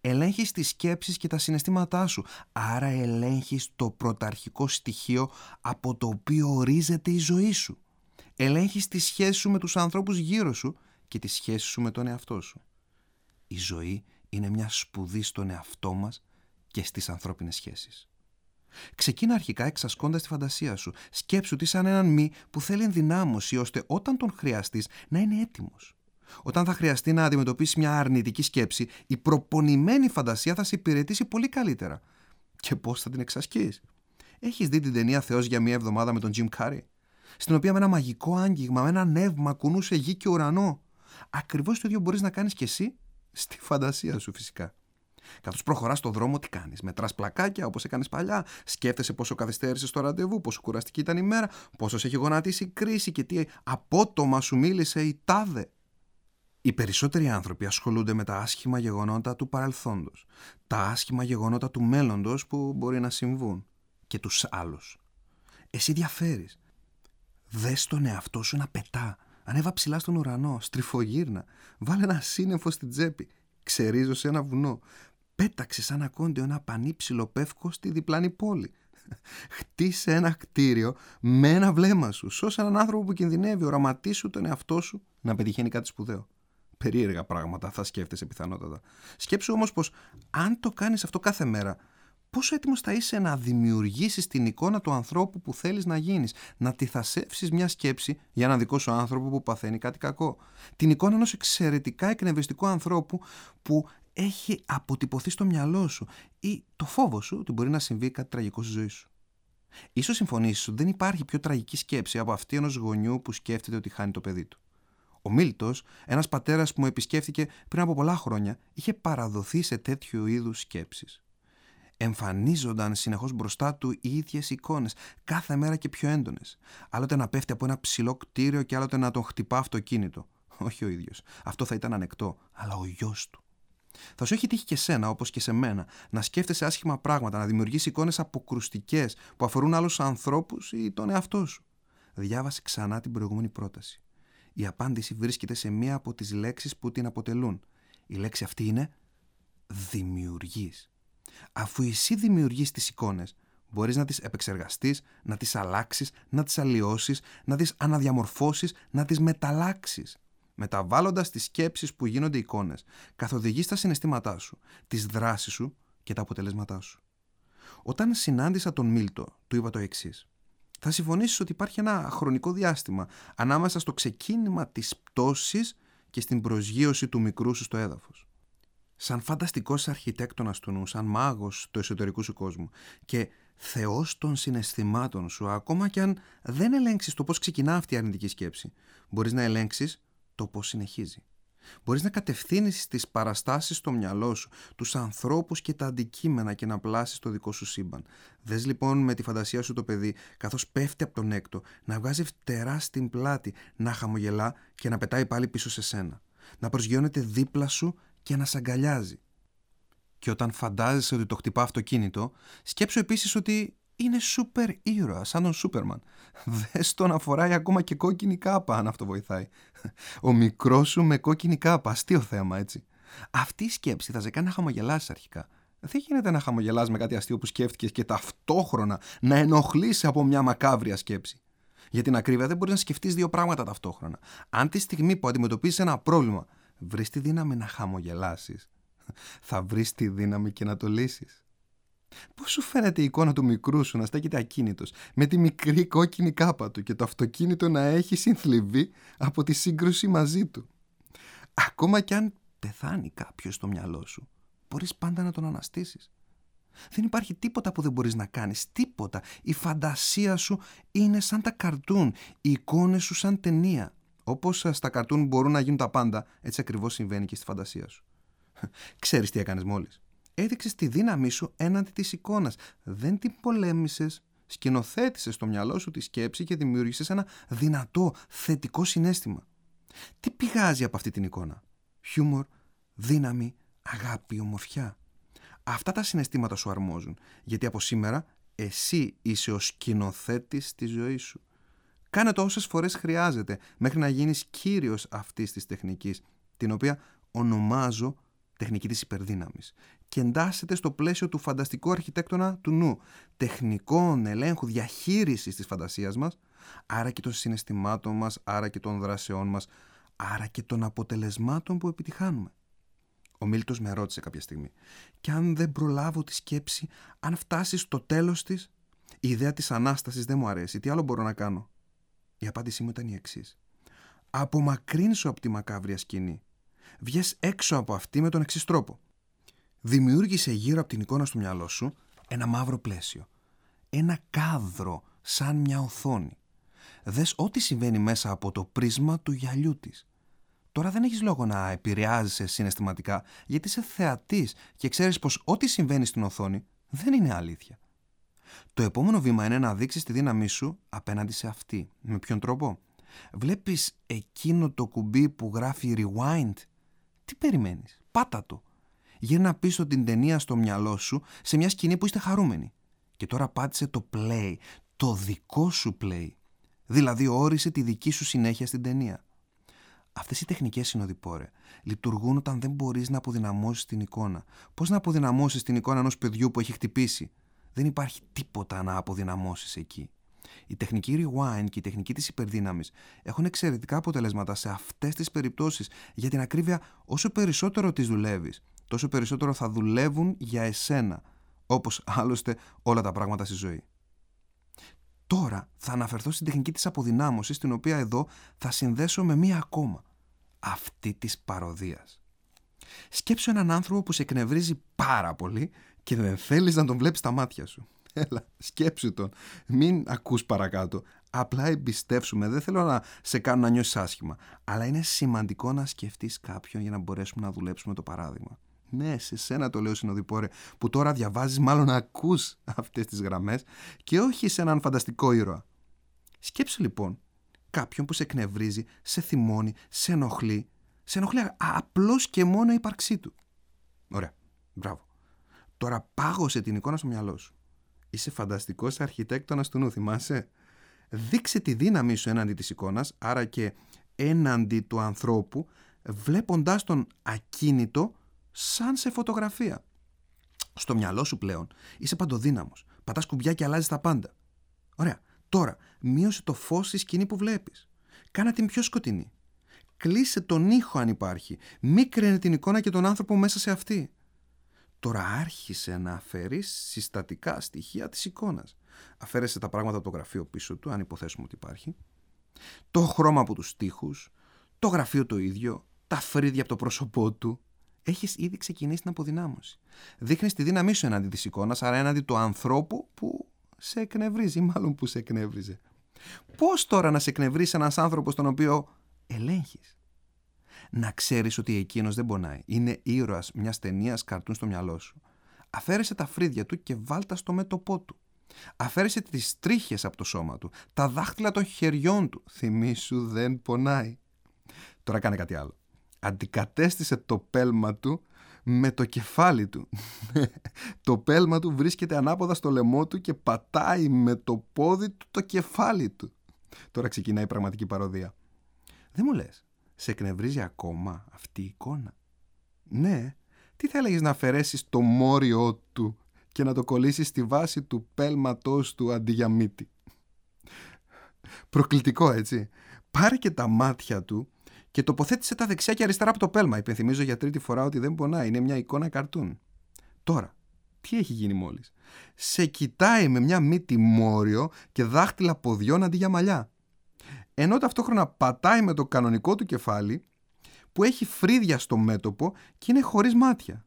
Ελέγχεις τις σκέψεις και τα συναισθήματά σου, άρα ελέγχεις το πρωταρχικό στοιχείο από το οποίο ορίζεται η ζωή σου. Ελέγχεις τη σχέση σου με τους ανθρώπους γύρω σου και τη σχέση σου με τον εαυτό σου. Η ζωή είναι μια σπουδή στον εαυτό μας και στις ανθρώπινες σχέσεις. Ξεκίνα αρχικά εξασκώντας τη φαντασία σου. Σκέψου τι σαν έναν μη που θέλει ενδυνάμωση ώστε όταν τον χρειαστείς να είναι έτοιμος. Όταν θα χρειαστεί να αντιμετωπίσεις μια αρνητική σκέψη, η προπονημένη φαντασία θα σε υπηρετήσει πολύ καλύτερα. Και πώς θα την εξασκείς; Έχεις δει την ταινία Θεός για μια εβδομάδα με τον Jim Carrey, στην οποία με ένα μαγικό άγγιγμα, με ένα νεύμα κουνούσε γη και ουρανό. Ακριβώς το ίδιο μπορείς να κάνεις κι εσύ στη φαντασία σου φυσικά. Καθώς προχωράς στον δρόμο, τι κάνεις; Μετράς πλακάκια όπως έκανες παλιά; Σκέφτεσαι πόσο καθυστέρησες στο ραντεβού, πόσο κουραστική ήταν η μέρα, πόσος σε έχει γονατίσει η κρίση και τι απότομα σου μίλησε η τάδε; Οι περισσότεροι άνθρωποι ασχολούνται με τα άσχημα γεγονότα του παρελθόντος, τα άσχημα γεγονότα του μέλλοντος που μπορεί να συμβούν και τους άλλους. Εσύ διαφέρεις. Δες τον εαυτό σου να πετά, Ανέβα ψηλά στον ουρανό, στριφογύρνα. Βάλε ένα σύννεφο στην τσέπη. Ξερίζωσε ένα βουνό. Πέταξε σαν ακόντιο ένα πανύψηλο πεύκο στη διπλάνη πόλη. *laughs* Χτίσε ένα κτίριο με ένα βλέμμα σου. Σώσε έναν άνθρωπο που κινδυνεύει. Οραματίσου τον εαυτό σου να πετυχαίνει κάτι σπουδαίο. Περίεργα πράγματα θα σκέφτεσαι πιθανότατα. Σκέψου όμως πως αν το κάνεις αυτό κάθε μέρα, πόσο έτοιμος θα είσαι να δημιουργήσεις την εικόνα του ανθρώπου που θέλεις να γίνεις, να τυθασεύσει μια σκέψη για έναν δικό σου άνθρωπο που παθαίνει κάτι κακό. Την εικόνα ενός εξαιρετικά εκνευριστικού ανθρώπου που έχει αποτυπωθεί στο μυαλό σου ή το φόβο σου ότι μπορεί να συμβεί κάτι τραγικό στη ζωή σου. Ίσως συμφωνήσεις ότι δεν υπάρχει πιο τραγική σκέψη από αυτή ενός γονιού που σκέφτεται ότι χάνει το παιδί του. Ο Μίλτος, ένας πατέρας που μου επισκέφθηκε πριν από πολλά χρόνια, είχε παραδοθεί σε τέτοιου είδους σκέψεις εμφανίζονταν συνεχώς μπροστά του οι ίδιες εικόνες, κάθε μέρα και πιο έντονες. Άλλοτε να πέφτει από ένα ψηλό κτίριο και άλλοτε να τον χτυπά αυτοκίνητο. Όχι ο ίδιος. Αυτό θα ήταν ανεκτό, αλλά ο γιος του. Θα σου έχει τύχει και σένα, όπως και σε μένα, να σκέφτεσαι άσχημα πράγματα, να δημιουργήσει εικόνες αποκρουστικές που αφορούν άλλους ανθρώπους ή τον εαυτό σου. Διάβασε ξανά την προηγούμενη πρόταση. Η απάντηση βρίσκεται σε μία από τις λέξεις που την αποτελούν. Η λέξη αυτή είναι δημιουργείς. Αφού εσύ δημιουργείς τις εικόνες, μπορείς να τις επεξεργαστείς, να τις αλλάξεις, να τις αλλοιώσεις, να τις αναδιαμορφώσεις, να τις μεταλλάξεις. Μεταβάλλοντας τις σκέψεις που γίνονται εικόνες, καθοδηγείς τα συναισθήματά σου, τις δράσεις σου και τα αποτελέσματά σου. Όταν συνάντησα τον Μίλτο, του είπα το εξής. Θα συμφωνήσεις ότι υπάρχει ένα χρονικό διάστημα ανάμεσα στο ξεκίνημα της πτώσης και στην προσγείωση του μικρού σου στο έδαφος. Σαν φανταστικός αρχιτέκτονας του νου, σαν μάγος του εσωτερικού σου κόσμου και θεός των συναισθημάτων σου, ακόμα και αν δεν ελέγξεις το πώς ξεκινά αυτή η αρνητική σκέψη, μπορείς να ελέγξεις το πώς συνεχίζει. Μπορείς να κατευθύνεις τις παραστάσεις στο μυαλό σου, τους ανθρώπους και τα αντικείμενα και να πλάσεις το δικό σου σύμπαν. Δες λοιπόν με τη φαντασία σου το παιδί, καθώς πέφτει από τον έκτο, να βγάζει φτερά στην πλάτη, να χαμογελά και να πετάει πάλι πίσω σε σένα. Να προσγειώνεται δίπλα σου και να σ' αγκαλιάζει. Και όταν φαντάζεσαι ότι το χτυπά αυτοκίνητο, σκέψου επίσης ότι είναι σούπερ ήρωα, σαν τον Σούπερμαν. Δες τον να φοράει ακόμα και κόκκινη κάπα, αν αυτό βοηθάει. Ο μικρός σου με κόκκινη κάπα, αστείο θέμα, έτσι. Αυτή η σκέψη θα σε κάνει να χαμογελάσεις αρχικά. Δεν γίνεται να χαμογελάς με κάτι αστείο που σκέφτηκες και ταυτόχρονα να ενοχλείσαι από μια μακάβρια σκέψη. Για την ακρίβεια δεν μπορείς να σκεφτείς δύο πράγματα ταυτόχρονα. Αν τη στιγμή που αντιμετωπίζεις ένα πρόβλημα βρεις τη δύναμη να χαμογελάσεις, θα βρεις τη δύναμη και να το λύσεις. Πώς σου φαίνεται η εικόνα του μικρού σου να στέκεται ακίνητος, με τη μικρή κόκκινη κάπα του και το αυτοκίνητο να έχει συνθλιβεί από τη σύγκρουση μαζί του; Ακόμα κι αν πεθάνει κάποιος στο μυαλό σου, μπορείς πάντα να τον αναστήσεις. Δεν υπάρχει τίποτα που δεν μπορείς να κάνεις, τίποτα. Η φαντασία σου είναι σαν τα καρτούν, οι εικόνες σου σαν ταινία. Όπως στα καρτούν μπορούν να γίνουν τα πάντα, έτσι ακριβώς συμβαίνει και στη φαντασία σου. Ξέρεις τι έκανες μόλις; Έδειξες τη δύναμή σου έναντι της εικόνας. Δεν την πολέμησες. Σκηνοθέτησες στο μυαλό σου τη σκέψη και δημιούργησες ένα δυνατό, θετικό συνέστημα. Τι πηγάζει από αυτή την εικόνα; Χιούμορ, δύναμη, αγάπη, ομορφιά. Αυτά τα συναισθήματα σου αρμόζουν, γιατί από σήμερα εσύ είσαι ο σκηνοθέτης της ζωής σου. Κάνε το όσες φορές χρειάζεται μέχρι να γίνεις κύριος αυτής της τεχνικής, την οποία ονομάζω τεχνική της υπερδύναμης και εντάσσεται στο πλαίσιο του φανταστικού αρχιτέκτονα του νου, τεχνικών ελέγχου διαχείρισης της φαντασίας μας, άρα και των συναισθημάτων μας, άρα και των δράσεών μας, άρα και των αποτελεσμάτων που επιτυχάνουμε. Ο Μίλτος με ρώτησε κάποια στιγμή «Και αν δεν προλάβω τη σκέψη, αν φτάσεις στο τέλος της, η ιδέα της Ανάστασης δεν μου αρέσει, τι άλλο μπορώ να κάνω» Η απάντησή μου ήταν η εξής. Απομακρύνσω από τη μακάβρια σκηνή βγες έξω από αυτή με τον εξής τρόπο. Δημιούργησε γύρω από την εικόνα στο μυαλό σου ένα μαύρο πλαίσιο. Ένα κάδρο σαν μια οθόνη. Δες ό,τι συμβαίνει μέσα από το πρίσμα του γυαλιού της. Τώρα δεν έχεις λόγο να επηρεάζεσαι συναισθηματικά γιατί είσαι θεατής και ξέρεις πως ό,τι συμβαίνει στην οθόνη δεν είναι αλήθεια. Το επόμενο βήμα είναι να δείξεις τη δύναμή σου απέναντι σε αυτή. Με ποιον τρόπο; Βλέπεις εκείνο το κουμπί που γράφει rewind; Τι περιμένεις, πάτα το. Γύρνα πίσω την ταινία στο μυαλό σου σε μια σκηνή που είστε χαρούμενοι. Και τώρα πάτησε το play, το δικό σου play. Δηλαδή όρισε τη δική σου συνέχεια στην ταινία. Αυτές οι τεχνικές συνοδοιπόρε λειτουργούν όταν δεν μπορείς να αποδυναμώσεις την εικόνα. Πώς να αποδυναμώσεις την εικόνα ενός παιδιού που έχει χτυπήσει; Δεν υπάρχει τίποτα να αποδυναμώσεις εκεί. Η τεχνική rewind και η τεχνική της υπερδύναμης έχουν εξαιρετικά αποτελέσματα σε αυτές τις περιπτώσεις. Για την ακρίβεια, όσο περισσότερο τις δουλεύεις, τόσο περισσότερο θα δουλεύουν για εσένα, όπως άλλωστε όλα τα πράγματα στη ζωή. Τώρα θα αναφερθώ στην τεχνική της αποδυνάμωσης, την οποία εδώ θα συνδέσω με μία ακόμα. Αυτή της παροδίας. Σκέψου έναν άνθρωπο που σε εκνευρίζει πάρα πολύ και δεν θέλεις να τον βλέπεις στα μάτια σου. Έλα, σκέψου τον. Μην ακούς παρακάτω. Απλά εμπιστεύσουμε. Δεν θέλω να σε κάνω να νιώσεις άσχημα. Αλλά είναι σημαντικό να σκεφτείς κάποιον για να μπορέσουμε να δουλέψουμε το παράδειγμα. Ναι, σε σένα το λέω συνοδοιπόρε, που τώρα διαβάζεις μάλλον να ακούς αυτές τις γραμμές και όχι σε έναν φανταστικό ήρωα. Σκέψου λοιπόν κάποιον που σε εκνευρίζει, σε θυμώνει, σε ενοχλεί, σε ενοχλεί απλώς και μόνο η ύπαρξή του. Ωραία, μπράβο. Τώρα πάγωσε την εικόνα στο μυαλό σου. Είσαι φανταστικός αρχιτέκτονας του νου, θυμάσαι; Δείξε τη δύναμή σου έναντι της εικόνας, άρα και έναντι του ανθρώπου βλέποντάς τον ακίνητο σαν σε φωτογραφία. Στο μυαλό σου πλέον είσαι παντοδύναμος. Πατάς κουμπιά και αλλάζεις τα πάντα. Ωραία. Τώρα, μείωσε το φως στη σκηνή που βλέπεις. Κάνα την πιο σκοτεινή. Κλείσε τον ήχο αν υπάρχει. Μη κρίνε την εικόνα και τον άνθρωπο μέσα σε αυτή. Τώρα άρχισε να αφαιρείς συστατικά στοιχεία της εικόνας. Αφαίρεσε τα πράγματα από το γραφείο πίσω του, αν υποθέσουμε ότι υπάρχει. Το χρώμα από τους τοίχους, το γραφείο το ίδιο, τα φρύδια από το πρόσωπό του. Έχεις ήδη ξεκινήσει την αποδυνάμωση. Δείχνεις τη δύναμή σου εναντί της εικόνας, άρα εναντί του ανθρώπου που σε εκνευρίζει, μάλλον που σε εκνεύριζε. Πώς τώρα να σε εκνευρίσει ένας άνθρωπος τον οποίο ελέγχεις; Να ξέρεις ότι εκείνος δεν πονάει. Είναι ήρωας μιας ταινίας καρτούν στο μυαλό σου. Αφαίρεσε τα φρύδια του και βάλτα στο μέτωπό του. Αφαίρεσε τις τρίχες από το σώμα του, τα δάχτυλα των χεριών του. Θυμήσου δεν πονάει. Τώρα κάνε κάτι άλλο. Αντικατέστησε το πέλμα του με το κεφάλι του. *laughs* το πέλμα του βρίσκεται ανάποδα στο λαιμό του και πατάει με το πόδι του το κεφάλι του. Τώρα ξεκινάει η πραγματική παροδία. Δεν μου λες, σε εκνευρίζει ακόμα αυτή η εικόνα; Ναι, τι θα έλεγες να αφαιρέσεις το μόριό του και να το κολλήσεις στη βάση του πέλματός του αντί για μύτη; Προκλητικό έτσι. Πάρε και τα μάτια του και τοποθέτησε τα δεξιά και αριστερά από το πέλμα. Υπενθυμίζω για τρίτη φορά ότι δεν πονάει. Είναι μια εικόνα καρτούν. Τώρα, τι έχει γίνει μόλις; Σε κοιτάει με μια μύτη μόριο και δάχτυλα ποδιών αντί για μαλλιά. Ενώ ταυτόχρονα πατάει με το κανονικό του κεφάλι που έχει φρύδια στο μέτωπο και είναι χωρίς μάτια.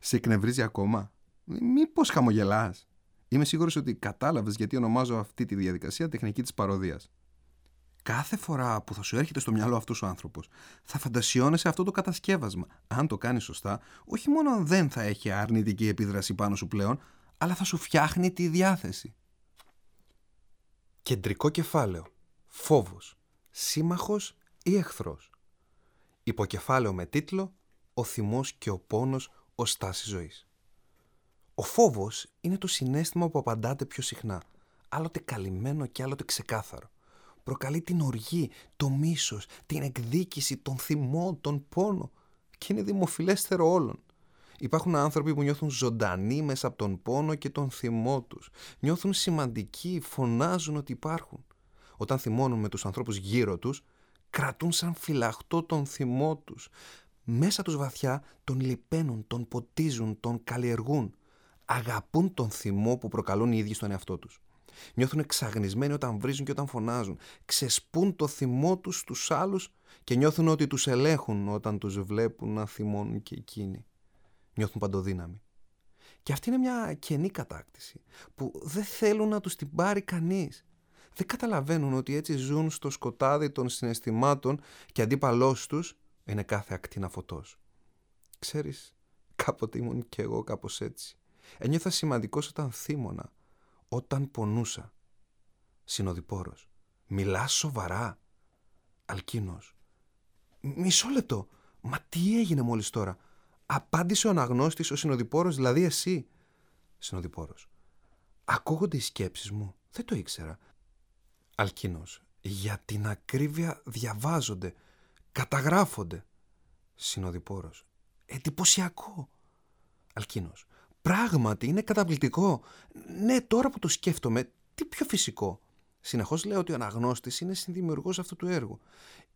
Σε εκνευρίζει ακόμα. Μήπως χαμογελάς; Είμαι σίγουρος ότι κατάλαβες γιατί ονομάζω αυτή τη διαδικασία τεχνική της παροδίας κάθε φορά που θα σου έρχεται στο μυαλό αυτός ο άνθρωπος, θα φαντασιώνεσαι αυτό το κατασκεύασμα. Αν το κάνεις σωστά, όχι μόνο δεν θα έχει αρνητική επίδραση πάνω σου πλέον, αλλά θα σου φτιάχνει τη διάθεση. Κεντρικό κεφάλαιο. Φόβος. Σύμμαχος ή εχθρός. Υποκεφάλαιο με τίτλο «Ο θυμός και ο πόνος ως στάσης ζωής». Ο φόβος είναι το συνέστημα που απαντάτε πιο συχνά, άλλοτε καλυμμένο και άλλοτε ξεκάθαρο προκαλεί την οργή, το μίσος, την εκδίκηση, τον θυμό, τον πόνο και είναι δημοφιλέστερο όλων. Υπάρχουν άνθρωποι που νιώθουν ζωντανοί μέσα από τον πόνο και τον θυμό τους. Νιώθουν σημαντικοί, φωνάζουν ότι υπάρχουν. Όταν θυμώνουν με τους ανθρώπους γύρω τους, κρατούν σαν φυλαχτό τον θυμό τους. Μέσα τους βαθιά τον λυπαίνουν, τον ποτίζουν, τον καλλιεργούν. Αγαπούν τον θυμό που προκαλούν οι ίδιοι στον εαυτό τους. Νιώθουν εξαγνισμένοι όταν βρίζουν και όταν φωνάζουν. Ξεσπούν το θυμό τους στους άλλους και νιώθουν ότι τους ελέγχουν όταν τους βλέπουν να θυμώνουν και εκείνοι. Νιώθουν παντοδύναμοι. Και αυτή είναι μια κενή κατάκτηση που δεν θέλουν να τους την πάρει κανείς. Δεν καταλαβαίνουν ότι έτσι ζουν στο σκοτάδι των συναισθημάτων και αντίπαλός τους είναι κάθε ακτίνα φωτός. Ξέρεις, κάποτε ήμουν κι εγώ κάπως έτσι. Ένιωθα σημαντικός όταν θύμωνα, όταν πονούσα. Συνοδοιπόρος. Μιλάς σοβαρά. Αλκίνος. Μισό λεπτό. Μα τι έγινε μόλις τώρα. Απάντησε ο αναγνώστης, ο συνοδοιπόρος, δηλαδή εσύ. Συνοδοιπόρος. Ακούγονται οι σκέψεις μου. Δεν το ήξερα. Αλκίνος. Για την ακρίβεια διαβάζονται. Καταγράφονται. Συνοδοιπόρος. Εντυπωσιακό. Αλκίνος. Πράγματι, είναι καταπληκτικό. Ναι, τώρα που το σκέφτομαι, τι πιο φυσικό. Συνεχώς λέω ότι ο αναγνώστης είναι συνδημιουργός αυτού του έργου.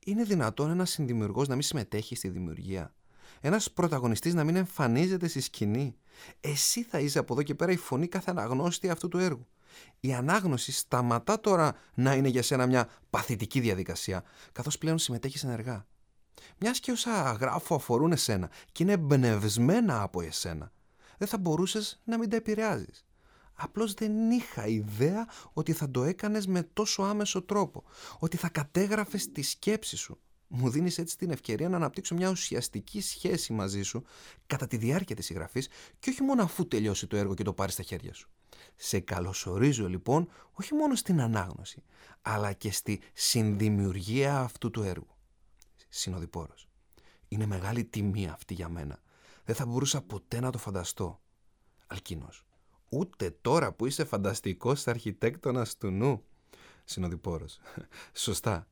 Είναι δυνατόν ένας συνδημιουργός να μην συμμετέχει στη δημιουργία; Ένας πρωταγωνιστής να μην εμφανίζεται στη σκηνή; Εσύ θα είσαι από εδώ και πέρα η φωνή κάθε αναγνώστη αυτού του έργου. Η ανάγνωση σταματά τώρα να είναι για σένα μια παθητική διαδικασία, καθώς πλέον συμμετέχεις ενεργά. Μιας και όσα γράφω αφορούν εσένα και είναι εμπνευσμένα από εσένα δεν θα μπορούσες να μην τα επηρεάζεις. Απλώς δεν είχα ιδέα ότι θα το έκανες με τόσο άμεσο τρόπο, ότι θα κατέγραφες τη σκέψη σου. Μου δίνεις έτσι την ευκαιρία να αναπτύξω μια ουσιαστική σχέση μαζί σου κατά τη διάρκεια της συγγραφής και όχι μόνο αφού τελειώσει το έργο και το πάρεις στα χέρια σου. Σε καλωσορίζω λοιπόν όχι μόνο στην ανάγνωση, αλλά και στη συνδημιουργία αυτού του έργου. Συνοδοιπόρος. Είναι μεγάλη τιμή αυτή για μένα δεν θα μπορούσα ποτέ να το φανταστώ. Αλκίνος. Ούτε τώρα που είσαι φανταστικός αρχιτέκτονας του νου. Συνοδοιπόρος. *laughs* Σωστά.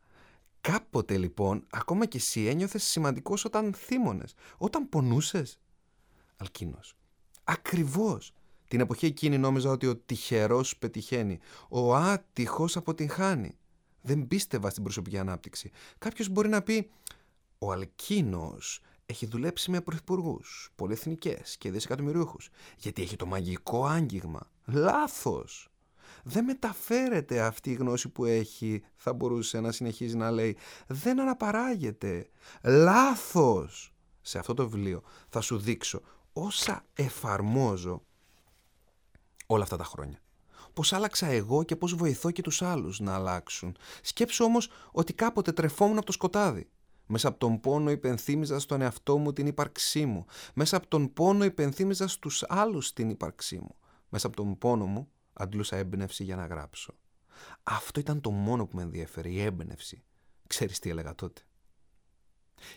Κάποτε λοιπόν, ακόμα και εσύ ένιωθες σημαντικός όταν θύμωνες, όταν πονούσες. Αλκίνος. Ακριβώς. Την εποχή εκείνη νόμιζα ότι ο τυχερός πετυχαίνει, ο άτυχος αποτυγχάνει. Δεν πίστευα στην προσωπική ανάπτυξη. Κάποιος μπορεί να πει «Ο Αλκίνος έχει δουλέψει με πρωθυπουργούς, πολυεθνικές και δισεκατομμυρίουχους, γιατί έχει το μαγικό άγγιγμα». Λάθος. Δεν μεταφέρεται αυτή η γνώση που έχει, θα μπορούσε να συνεχίζει να λέει. Δεν αναπαράγεται. Λάθος. Σε αυτό το βιβλίο θα σου δείξω όσα εφαρμόζω όλα αυτά τα χρόνια. Πώς άλλαξα εγώ και πώς βοηθώ και τους άλλους να αλλάξουν. Σκέψου όμως ότι κάποτε τρεφόμουν από το σκοτάδι. Μέσα από τον πόνο υπενθύμιζα στον εαυτό μου την ύπαρξή μου. Μέσα από τον πόνο υπενθύμιζα στους άλλους την ύπαρξή μου. Μέσα από τον πόνο μου αντλούσα έμπνευση για να γράψω. Αυτό ήταν το μόνο που με ενδιαφέρει, η έμπνευση. Ξέρεις τι έλεγα τότε;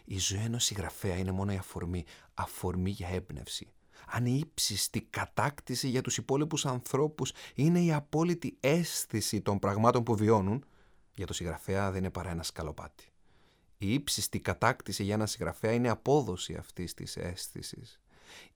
Η ζωή ενός συγγραφέα είναι μόνο η αφορμή, αφορμή για έμπνευση. Αν η ύψιστη κατάκτηση για τους υπόλοιπους ανθρώπους είναι η απόλυτη αίσθηση των πραγμάτων που βιώνουν, για το συγγραφέα δεν είναι παρά ένα σκαλοπάτι. Η ύψιστη κατάκτηση για ένα συγγραφέα είναι απόδοση αυτής της αίσθησης.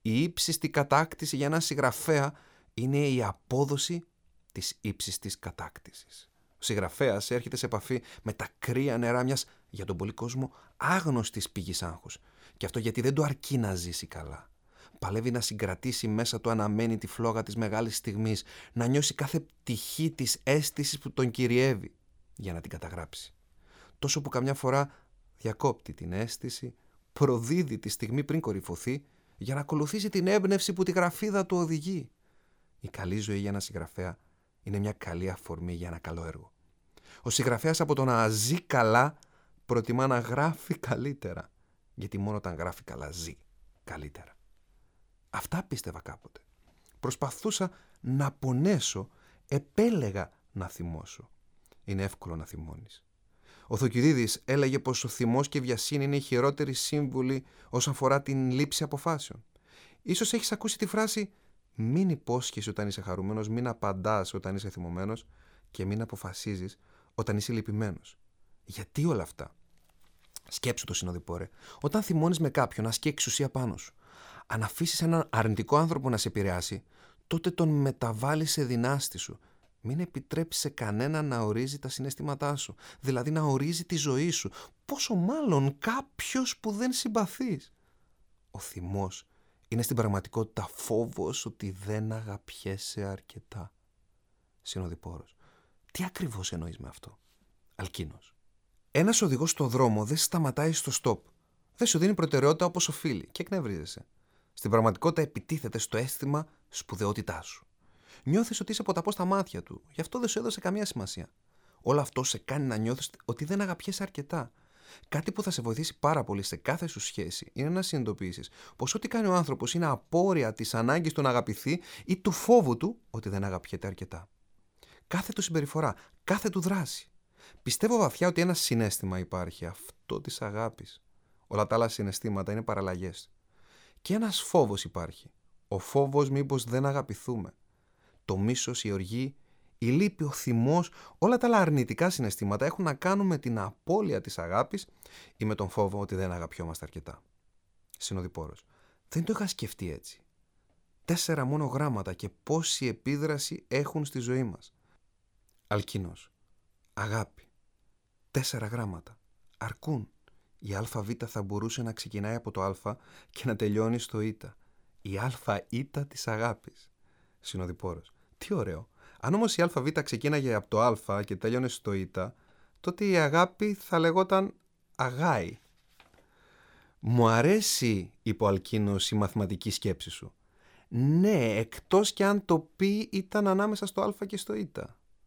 Η ύψιστη κατάκτηση για ένα συγγραφέα είναι η απόδοση της ύψιστης κατάκτησης. Ο συγγραφέας έρχεται σε επαφή με τα κρύα νερά μιας για τον πολύ κόσμο άγνωστης πηγής άγχους. Και αυτό γιατί δεν το αρκεί να ζήσει καλά. Παλεύει να συγκρατήσει μέσα του αναμένη τη φλόγα της μεγάλης στιγμής, να νιώσει κάθε πτυχή της αίσθησης που τον κυριεύει για να την καταγράψει. Τόσο που καμιά φορά διακόπτει την αίσθηση, προδίδει τη στιγμή πριν κορυφωθεί για να ακολουθήσει την έμπνευση που τη γραφίδα του οδηγεί. Η καλή ζωή για ένα συγγραφέα είναι μια καλή αφορμή για ένα καλό έργο. Ο συγγραφέας από το να ζει καλά προτιμά να γράφει καλύτερα. Γιατί μόνο όταν γράφει καλά ζει καλύτερα. Αυτά πίστευα κάποτε. Προσπαθούσα να πονέσω, επέλεγα να θυμώσω. Είναι εύκολο να θυμώνεις. Ο Θοκυδίδης έλεγε πως ο θυμός και η βιασύνη είναι οι χειρότεροι σύμβουλοι όσον αφορά την λήψη αποφάσεων. Ίσως έχεις ακούσει τη φράση μην υπόσχεσαι όταν είσαι χαρούμενος, μην απαντάς όταν είσαι θυμωμένος και μην αποφασίζεις όταν είσαι λυπημένος. Γιατί όλα αυτά; Σκέψου το συνοδοιπόρε. Όταν θυμώνεις με κάποιον, ασκεί εξουσία πάνω σου. Αν αφήσεις έναν αρνητικό άνθρωπο να σε επηρεάσει, τότε τον μεταβάλεις σε δυνάστη σου. Μην επιτρέψει σε κανένα να ορίζει τα συναισθήματά σου. Δηλαδή να ορίζει τη ζωή σου. Πόσο μάλλον κάποιος που δεν συμπαθείς. Ο θυμός είναι στην πραγματικότητα φόβος ότι δεν αγαπιέσαι αρκετά. Συνοδοιπόρος. Τι ακριβώς εννοείς με αυτό; Αλκίνος. Ένας οδηγός στο δρόμο δεν σταματάει στο στόπ. Δεν σου δίνει προτεραιότητα όπως οφείλει και εκνευρίζεσαι. Στην πραγματικότητα επιτίθεται στο αίσθημα σπουδαιότητάς σου. Νιώθεις ότι είσαι ποταπός στα μάτια του, γι' αυτό δεν σου έδωσε καμία σημασία. Όλο αυτό σε κάνει να νιώθεις ότι δεν αγαπιέσαι αρκετά Κάτι που θα σε βοηθήσει πάρα πολύ σε κάθε σου σχέση είναι να συνειδητοποιήσεις πως ό,τι κάνει ο άνθρωπος είναι απόρρια της ανάγκης του να αγαπηθεί ή του φόβου του ότι δεν αγαπιέται αρκετά. Κάθε του συμπεριφορά, κάθε του δράση. Πιστεύω βαθιά ότι ένα συνέστημα υπάρχει, αυτό της αγάπης. Όλα τα άλλα συναισθήματα είναι παραλλαγές. Και ένας φόβος υπάρχει. Ο φόβος μήπως δεν αγαπηθούμε. Το μίσος, η οργή, η λύπη, ο θυμός, όλα τα άλλα αρνητικά συναισθήματα έχουν να κάνουν με την απώλεια της αγάπης ή με τον φόβο ότι δεν αγαπιόμαστε αρκετά. Συνοδοιπόρος. Δεν το είχα σκεφτεί έτσι. Τέσσερα μόνο γράμματα και πόση επίδραση έχουν στη ζωή μας. Αλκίνος. Αγάπη. Τέσσερα γράμματα. Αρκούν. Η ΑΒ θα μπορούσε να ξεκινάει από το Α και να τελειώνει στο Ι. Η ΑΙ της αγάπης. Συνοδοιπόρος. Τι ωραίο. Αν όμως η ΑΒ ξεκίναγε από το Α και τέλειωνε στο Ι, τότε η αγάπη θα λεγόταν αγάη. Μου αρέσει, είπε ο Αλκίνος, η μαθηματική σκέψη σου. Ναι, εκτός και αν το πι ήταν ανάμεσα στο α και στο Ι.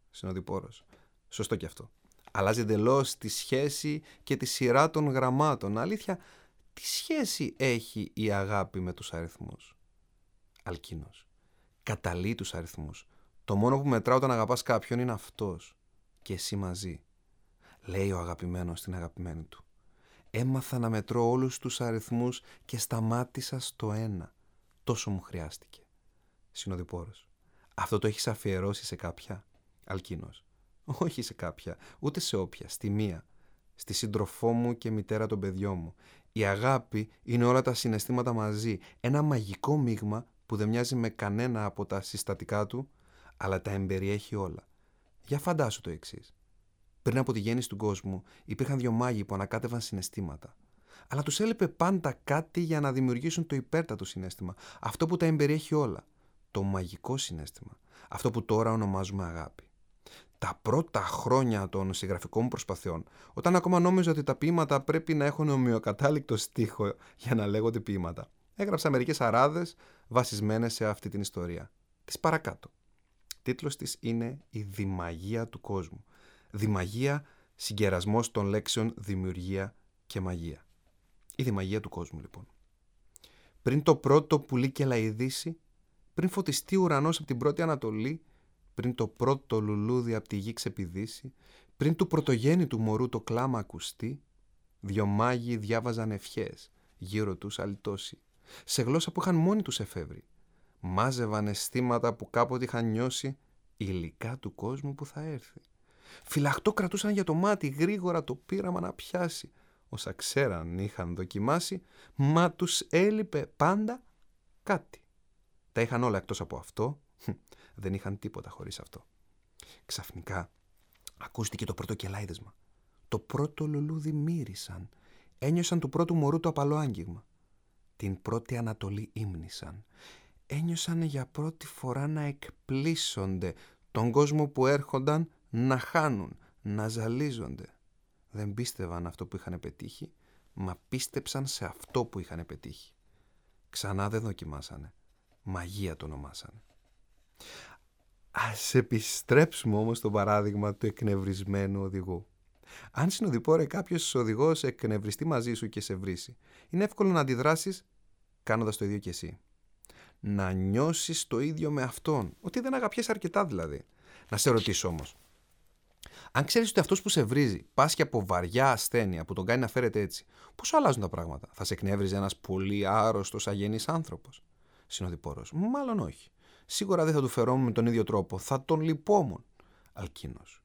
Συνοδοιπόρος. Σωστό και αυτό. Αλλάζει εντελώς τη σχέση και τη σειρά των γραμμάτων. Αλήθεια, τι σχέση έχει η αγάπη με τους αριθμούς; Αλκίνος. Καταλύει τους αριθμούς. Το μόνο που μετράω όταν αγαπάς κάποιον είναι αυτός. Και εσύ μαζί. Λέει ο αγαπημένος στην αγαπημένη του. Έμαθα να μετρώ όλους τους αριθμούς και σταμάτησα στο ένα. Τόσο μου χρειάστηκε. Συνοδοιπόρος. Αυτό το έχεις αφιερώσει σε κάποια; Αλκίνος. Όχι σε κάποια, ούτε σε όποια, στη μία. στη σύντροφό μου και μητέρα των παιδιών μου. Η αγάπη είναι όλα τα συναισθήματα μαζί. Ένα μαγικό μείγμα που δεν μοιάζει με κανένα από τα συστατικά του, αλλά τα εμπεριέχει όλα. Για φαντάσου το εξής. Πριν από τη γέννηση του κόσμου, υπήρχαν δύο μάγοι που ανακάτευαν συναισθήματα. Αλλά τους έλειπε πάντα κάτι για να δημιουργήσουν το υπέρτατο συνέστημα. Αυτό που τα εμπεριέχει όλα. Το μαγικό συνέστημα. Αυτό που τώρα ονομάζουμε αγάπη τα πρώτα χρόνια των συγγραφικών μου προσπαθειών, όταν ακόμα νόμιζα ότι τα ποίηματα πρέπει να έχουν ομοιοκατάληκτο στίχο για να λέγονται ποίηματα, έγραψα μερικές αράδες βασισμένες σε αυτή την ιστορία. Τι παρακάτω. Τίτλος της είναι «Η δημαγία του κόσμου». Δημαγία, συγκερασμός των λέξεων δημιουργία και μαγεία. Η δημαγία του κόσμου λοιπόν. Πριν το πρώτο πουλί και λαϊδίσει, πριν φωτιστεί ο ουρανός από την πρώτη Ανατολή, πριν το πρώτο λουλούδι από τη γη ξεπηδήσει, πριν του πρωτογέννητου μωρού το κλάμα ακουστεί, δυο μάγοι διάβαζαν ευχές, γύρω τους αλυτώσει, σε γλώσσα που είχαν μόνοι τους εφεύρει. Μάζευαν αισθήματα που κάποτε είχαν νιώσει υλικά του κόσμου που θα έρθει. Φυλαχτό κρατούσαν για το μάτι γρήγορα το πείραμα να πιάσει. Όσα ξέραν είχαν δοκιμάσει, μα τους έλειπε πάντα κάτι. Τα είχαν όλα εκτός από αυτό δεν είχαν τίποτα χωρίς αυτό. Ξαφνικά ακούστηκε το πρώτο κελάιδεσμα. Το πρώτο λουλούδι μύρισαν. Ένιωσαν του πρώτου μωρού το απαλό άγγιγμα. Την πρώτη Ανατολή ύμνησαν. Ένιωσαν για πρώτη φορά να εκπλήσονται τον κόσμο που έρχονταν να χάνουν, να ζαλίζονται. Δεν πίστευαν αυτό που είχαν πετύχει, μα πίστεψαν σε αυτό που είχαν πετύχει. Ξανά δεν δοκιμάσανε. Μαγεία το ονομάσανε. Ας επιστρέψουμε όμως στο παράδειγμα του εκνευρισμένου οδηγού. Αν συνοδοιπόρε κάποιος οδηγός εκνευριστεί μαζί σου και σε βρήσει, είναι εύκολο να αντιδράσεις κάνοντας το ίδιο κι εσύ. Να νιώσεις το ίδιο με αυτόν, ότι δεν αγαπιέσαι αρκετά δηλαδή. Να σε ρωτήσω όμως, αν ξέρεις ότι αυτός που σε βρίζει πάσχει από βαριά ασθένεια που τον κάνει να φέρεται έτσι, πώ αλλάζουν τα πράγματα; Θα σε εκνεύριζε ένας πολύ άρρωστος αγενής άνθρωπος; Συνοδοιπόρος. Μάλλον όχι σίγουρα δεν θα του φερόμουν με τον ίδιο τρόπο. Θα τον λυπόμουν. Αλκίνος.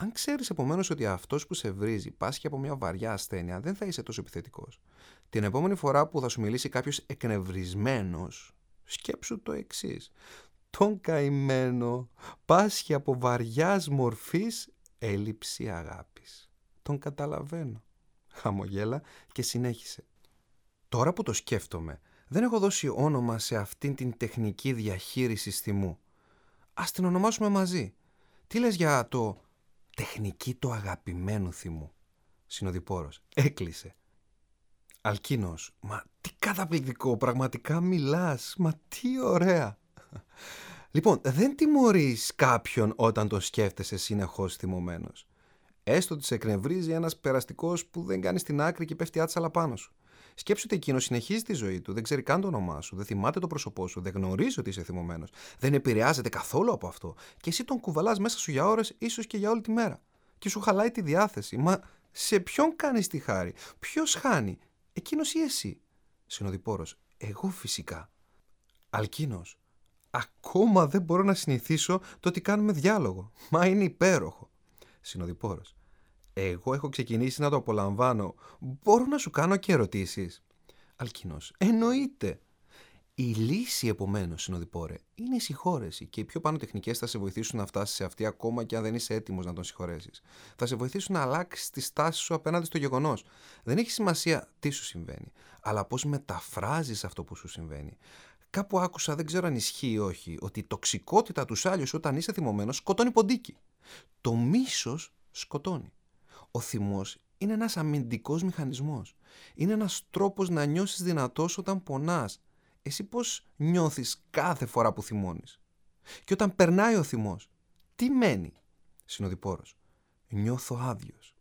Αν ξέρεις επομένως ότι αυτός που σε βρίζει πάσχει από μια βαριά ασθένεια, δεν θα είσαι τόσο επιθετικός. Την επόμενη φορά που θα σου μιλήσει κάποιος εκνευρισμένος, σκέψου το εξής. Τον καημένο πάσχει από βαριάς μορφής έλλειψη αγάπης. Τον καταλαβαίνω. Χαμογέλα και συνέχισε. Τώρα που το σκέφτομαι, δεν έχω δώσει όνομα σε αυτήν την τεχνική διαχείριση θυμού. Ας την ονομάσουμε μαζί. Τι λες για το τεχνική του αγαπημένου θυμού. Συνοδοιπόρος. Έκλεισε. Αλκίνος. Μα τι καταπληκτικό. Πραγματικά μιλάς. Μα τι ωραία. Λοιπόν, δεν τιμωρείς κάποιον όταν το σκέφτεσαι συνεχώς θυμωμένος. Έστω ότι σε εκνευρίζει ένας περαστικός που δεν κάνει στην άκρη και πέφτει άτσαλα πάνω σου. Σκέψου ότι εκείνος συνεχίζει τη ζωή του, δεν ξέρει καν το όνομά σου, δεν θυμάται το πρόσωπό σου, δεν γνωρίζει ότι είσαι θυμωμένος, δεν επηρεάζεται καθόλου από αυτό και εσύ τον κουβαλάς μέσα σου για ώρες, ίσως και για όλη τη μέρα. Και σου χαλάει τη διάθεση. Μα σε ποιον κάνεις τη χάρη, ποιος χάνει, εκείνος ή εσύ; Συνοδοιπόρος, εγώ φυσικά. Αλκίνος, ακόμα δεν μπορώ να συνηθίσω το ότι κάνουμε διάλογο. Μα είναι υπέροχο. Συνοδοιπόρος. Εγώ έχω ξεκινήσει να το απολαμβάνω. Μπορώ να σου κάνω και ερωτήσεις. Αλκίνος. Εννοείται. Η λύση, επομένως, συνοδοιπόρε, είναι η συγχώρεση και οι πιο πάνω τεχνικές θα σε βοηθήσουν να φτάσεις σε αυτή ακόμα και αν δεν είσαι έτοιμος να τον συγχωρέσεις. Θα σε βοηθήσουν να αλλάξεις τη στάση σου απέναντι στο γεγονός. Δεν έχει σημασία τι σου συμβαίνει, αλλά πώς μεταφράζεις αυτό που σου συμβαίνει. Κάπου άκουσα, δεν ξέρω αν ισχύει ή όχι, ότι η τοξικότητα τους άλλους όταν είσαι θυμωμένος σκοτώνει ποντίκι. Το μίσος σκοτώνει. Ο θυμός είναι ένας αμυντικός μηχανισμός. Είναι ένας τρόπος να νιώσεις δυνατός όταν πονάς. Εσύ πώς νιώθεις κάθε φορά που θυμώνεις; Και όταν περνάει ο θυμός, τι μένει; Συνοδοιπόρος. Νιώθω άδειος.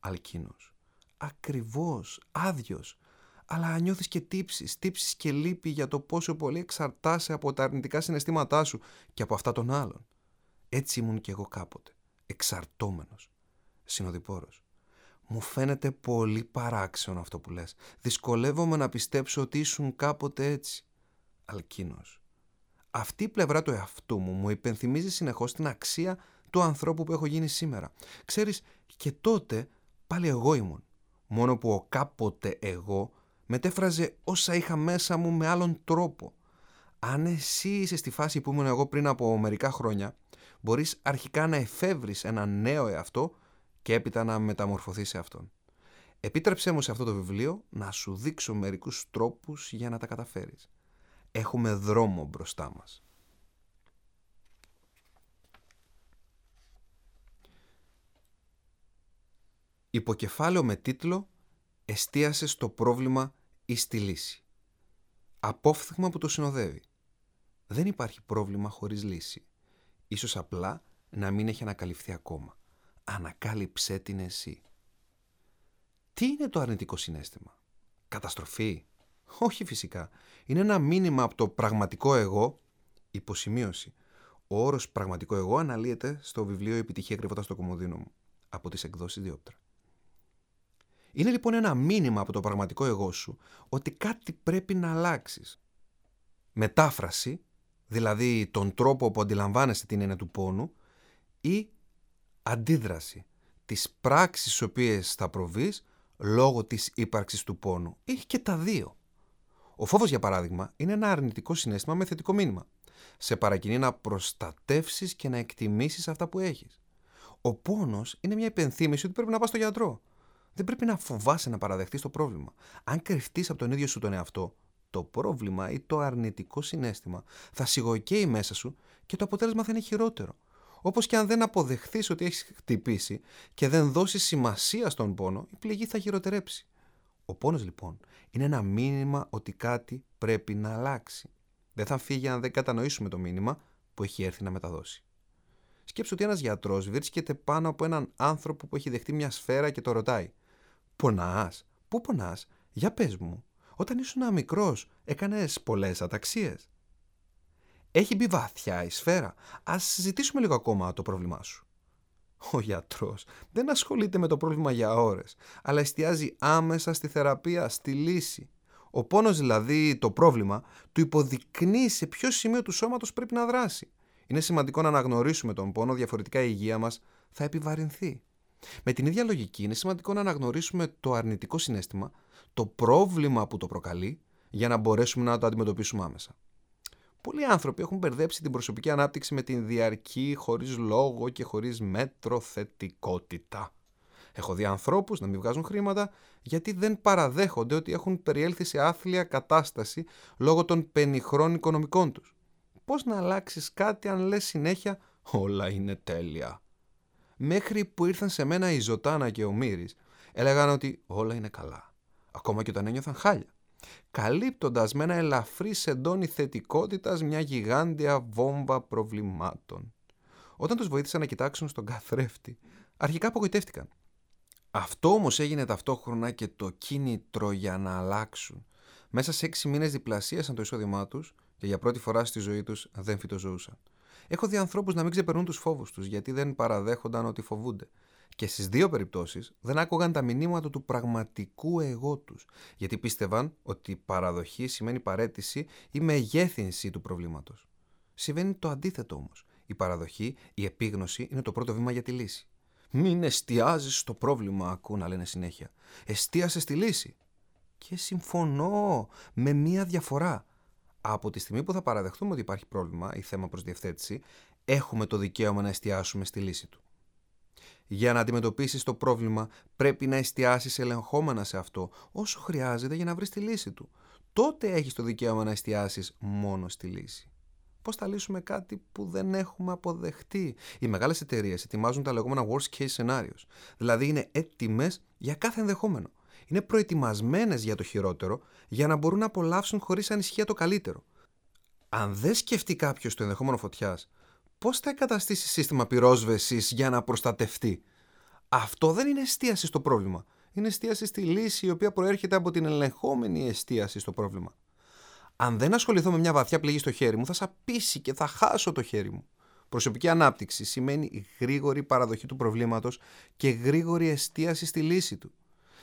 Αλκίνος. Ακριβώς άδειος. Αλλά νιώθεις και τύψεις, τύψεις και λύπη για το πόσο πολύ εξαρτάσαι από τα αρνητικά συναισθήματά σου και από αυτά των άλλων. Έτσι ήμουν κι εγώ κάποτε, εξαρτώμενος συνοδοιπόρος. Μου φαίνεται πολύ παράξενο αυτό που λες. Δυσκολεύομαι να πιστέψω ότι ήσουν κάποτε έτσι. Αλκίνος. Αυτή η πλευρά του εαυτού μου μου υπενθυμίζει συνεχώς την αξία του ανθρώπου που έχω γίνει σήμερα. Ξέρεις, και τότε Πάλι εγώ ήμουν. Μόνο που ο κάποτε εγώ μετέφραζε όσα είχα μέσα μου με άλλον τρόπο. Αν εσύ είσαι στη φάση που ήμουν εγώ πριν από μερικά χρόνια, μπορείς αρχικά να εφεύρεις ένα νέο εαυτό και έπειτα να μεταμορφωθεί σε αυτόν. Επίτρεψέ μου σε αυτό το βιβλίο να σου δείξω μερικούς τρόπους για να τα καταφέρεις. Έχουμε δρόμο μπροστά μας. Υποκεφάλαιο με τίτλο «Εστίασε στο πρόβλημα ή στη λύση». Απόφθεγμα που το συνοδεύει. Δεν υπάρχει πρόβλημα χωρίς λύση. Ίσως απλά να μην έχει ανακαλυφθεί ακόμα. Ανακάλυψέ την εσύ. Τι είναι το αρνητικό συνέστημα; Καταστροφή; Όχι φυσικά. Είναι ένα μήνυμα από το πραγματικό εγώ, υποσημείωση. Ο όρος πραγματικό εγώ αναλύεται στο βιβλίο «Επιτυχία κρυβότα στο κομμωδίνο μου» από τις εκδόσεις Διόπτρα. Είναι λοιπόν ένα μήνυμα από το πραγματικό εγώ σου ότι κάτι πρέπει να αλλάξεις. Μετάφραση, δηλαδή τον τρόπο που αντιλαμβάνεσαι την έννοια του πόνου ή αντίδραση, τις πράξεις στις οποίες θα προβείς λόγω της ύπαρξης του πόνου. Έχει και τα δύο. Ο φόβος, για παράδειγμα, είναι ένα αρνητικό συνέστημα με θετικό μήνυμα. Σε παρακινεί να προστατεύσεις και να εκτιμήσεις αυτά που έχεις. Ο πόνος είναι μια υπενθύμηση ότι πρέπει να πας στο γιατρό. Δεν πρέπει να φοβάσαι να παραδεχτείς το πρόβλημα. Αν κρυφτείς από τον ίδιο σου τον εαυτό, το πρόβλημα ή το αρνητικό συνέστημα θα σιγοκαίει μέσα σου και το αποτέλεσμα θα είναι χειρότερο. Όπως και αν δεν αποδεχθείς ότι έχεις χτυπήσει και δεν δώσεις σημασία στον πόνο, η πληγή θα χειροτερέψει. Ο πόνος λοιπόν είναι ένα μήνυμα ότι κάτι πρέπει να αλλάξει. Δεν θα φύγει αν δεν κατανοήσουμε το μήνυμα που έχει έρθει να μεταδώσει. Σκέψου ότι ένας γιατρός βρίσκεται πάνω από έναν άνθρωπο που έχει δεχτεί μια σφαίρα και το ρωτάει «Πονάς, πού πονάς, για πες μου, όταν ήσουν μικρός έκανες πολλές αταξίες» Έχει μπει βαθιά η σφαίρα. Α συζητήσουμε λίγο ακόμα το πρόβλημά σου. Ο γιατρός δεν ασχολείται με το πρόβλημα για ώρες, αλλά εστιάζει άμεσα στη θεραπεία, στη λύση. Ο πόνος δηλαδή, το πρόβλημα, του υποδεικνύει σε ποιο σημείο του σώματος πρέπει να δράσει. Είναι σημαντικό να αναγνωρίσουμε τον πόνο, διαφορετικά η υγεία μας θα επιβαρυνθεί. Με την ίδια λογική είναι σημαντικό να αναγνωρίσουμε το αρνητικό συνέστημα, το πρόβλημα που το προκαλεί, για να μπορέσουμε να το αντιμετωπίσουμε άμεσα. Πολλοί άνθρωποι έχουν μπερδέψει την προσωπική ανάπτυξη με την διαρκή, χωρίς λόγο και χωρίς μέτρο θετικότητα. Έχω δει ανθρώπους να μην βγάζουν χρήματα γιατί δεν παραδέχονται ότι έχουν περιέλθει σε άθλια κατάσταση λόγω των πενιχρών οικονομικών τους. Πώς να αλλάξεις κάτι αν λες συνέχεια Όλα είναι τέλεια. Μέχρι που ήρθαν σε μένα η Ζωτάνα και ο Μύρης, έλεγαν ότι όλα είναι καλά. Ακόμα και όταν ένιωθαν χάλια καλύπτοντας με ένα ελαφρύ σεντόνι θετικότητας μια γιγάντια βόμβα προβλημάτων. Όταν τους βοήθησα να κοιτάξουν στον καθρέφτη, αρχικά απογοητεύτηκαν. Αυτό όμως έγινε ταυτόχρονα και το κίνητρο για να αλλάξουν. Μέσα σε έξι μήνες διπλασίασαν το εισόδημά τους και για πρώτη φορά στη ζωή τους δεν φυτοζωούσαν. Έχω δει ανθρώπους να μην ξεπερνούν τους φόβους τους γιατί δεν παραδέχονταν ότι φοβούνται. Και στις δύο περιπτώσεις δεν άκουγαν τα μηνύματα του πραγματικού εγώ τους, γιατί πίστευαν ότι η παραδοχή σημαίνει παρέτηση ή μεγέθυνση του προβλήματος. Συμβαίνει το αντίθετο όμως. Η παραδοχή, η επίγνωση είναι το πρώτο βήμα για τη λύση. Μην εστιάζεις στο πρόβλημα, ακούν να λένε συνέχεια. Εστίασες στη λύση. Και συμφωνώ με μία διαφορά. Από τη στιγμή που θα παραδεχτούμε ότι υπάρχει πρόβλημα ή θέμα προς διευθέτηση, έχουμε το δικαίωμα να εστιάσουμε στη λύση του. Για να αντιμετωπίσεις το πρόβλημα, πρέπει να εστιάσεις ελεγχόμενα σε αυτό όσο χρειάζεται για να βρεις τη λύση του. Τότε έχεις το δικαίωμα να εστιάσεις μόνο στη λύση. Πώς θα λύσουμε κάτι που δεν έχουμε αποδεχτεί; Οι μεγάλες εταιρείες ετοιμάζουν τα λεγόμενα worst case scenarios. Δηλαδή είναι έτοιμες για κάθε ενδεχόμενο. Είναι προετοιμασμένες για το χειρότερο για να μπορούν να απολαύσουν χωρίς ανησυχία το καλύτερο. Αν δεν σκεφτεί κάποιος το ενδεχόμενο φωτιάς, πώς θα εγκαταστήσει σύστημα πυρόσβεσης για να προστατευτεί; Αυτό δεν είναι εστίαση στο πρόβλημα. Είναι εστίαση στη λύση η οποία προέρχεται από την ελεγχόμενη εστίαση στο πρόβλημα. Αν δεν ασχοληθώ με μια βαθιά πληγή στο χέρι μου, θα σαπίσει και θα χάσω το χέρι μου. Προσωπική ανάπτυξη σημαίνει γρήγορη παραδοχή του προβλήματος και γρήγορη εστίαση στη λύση του.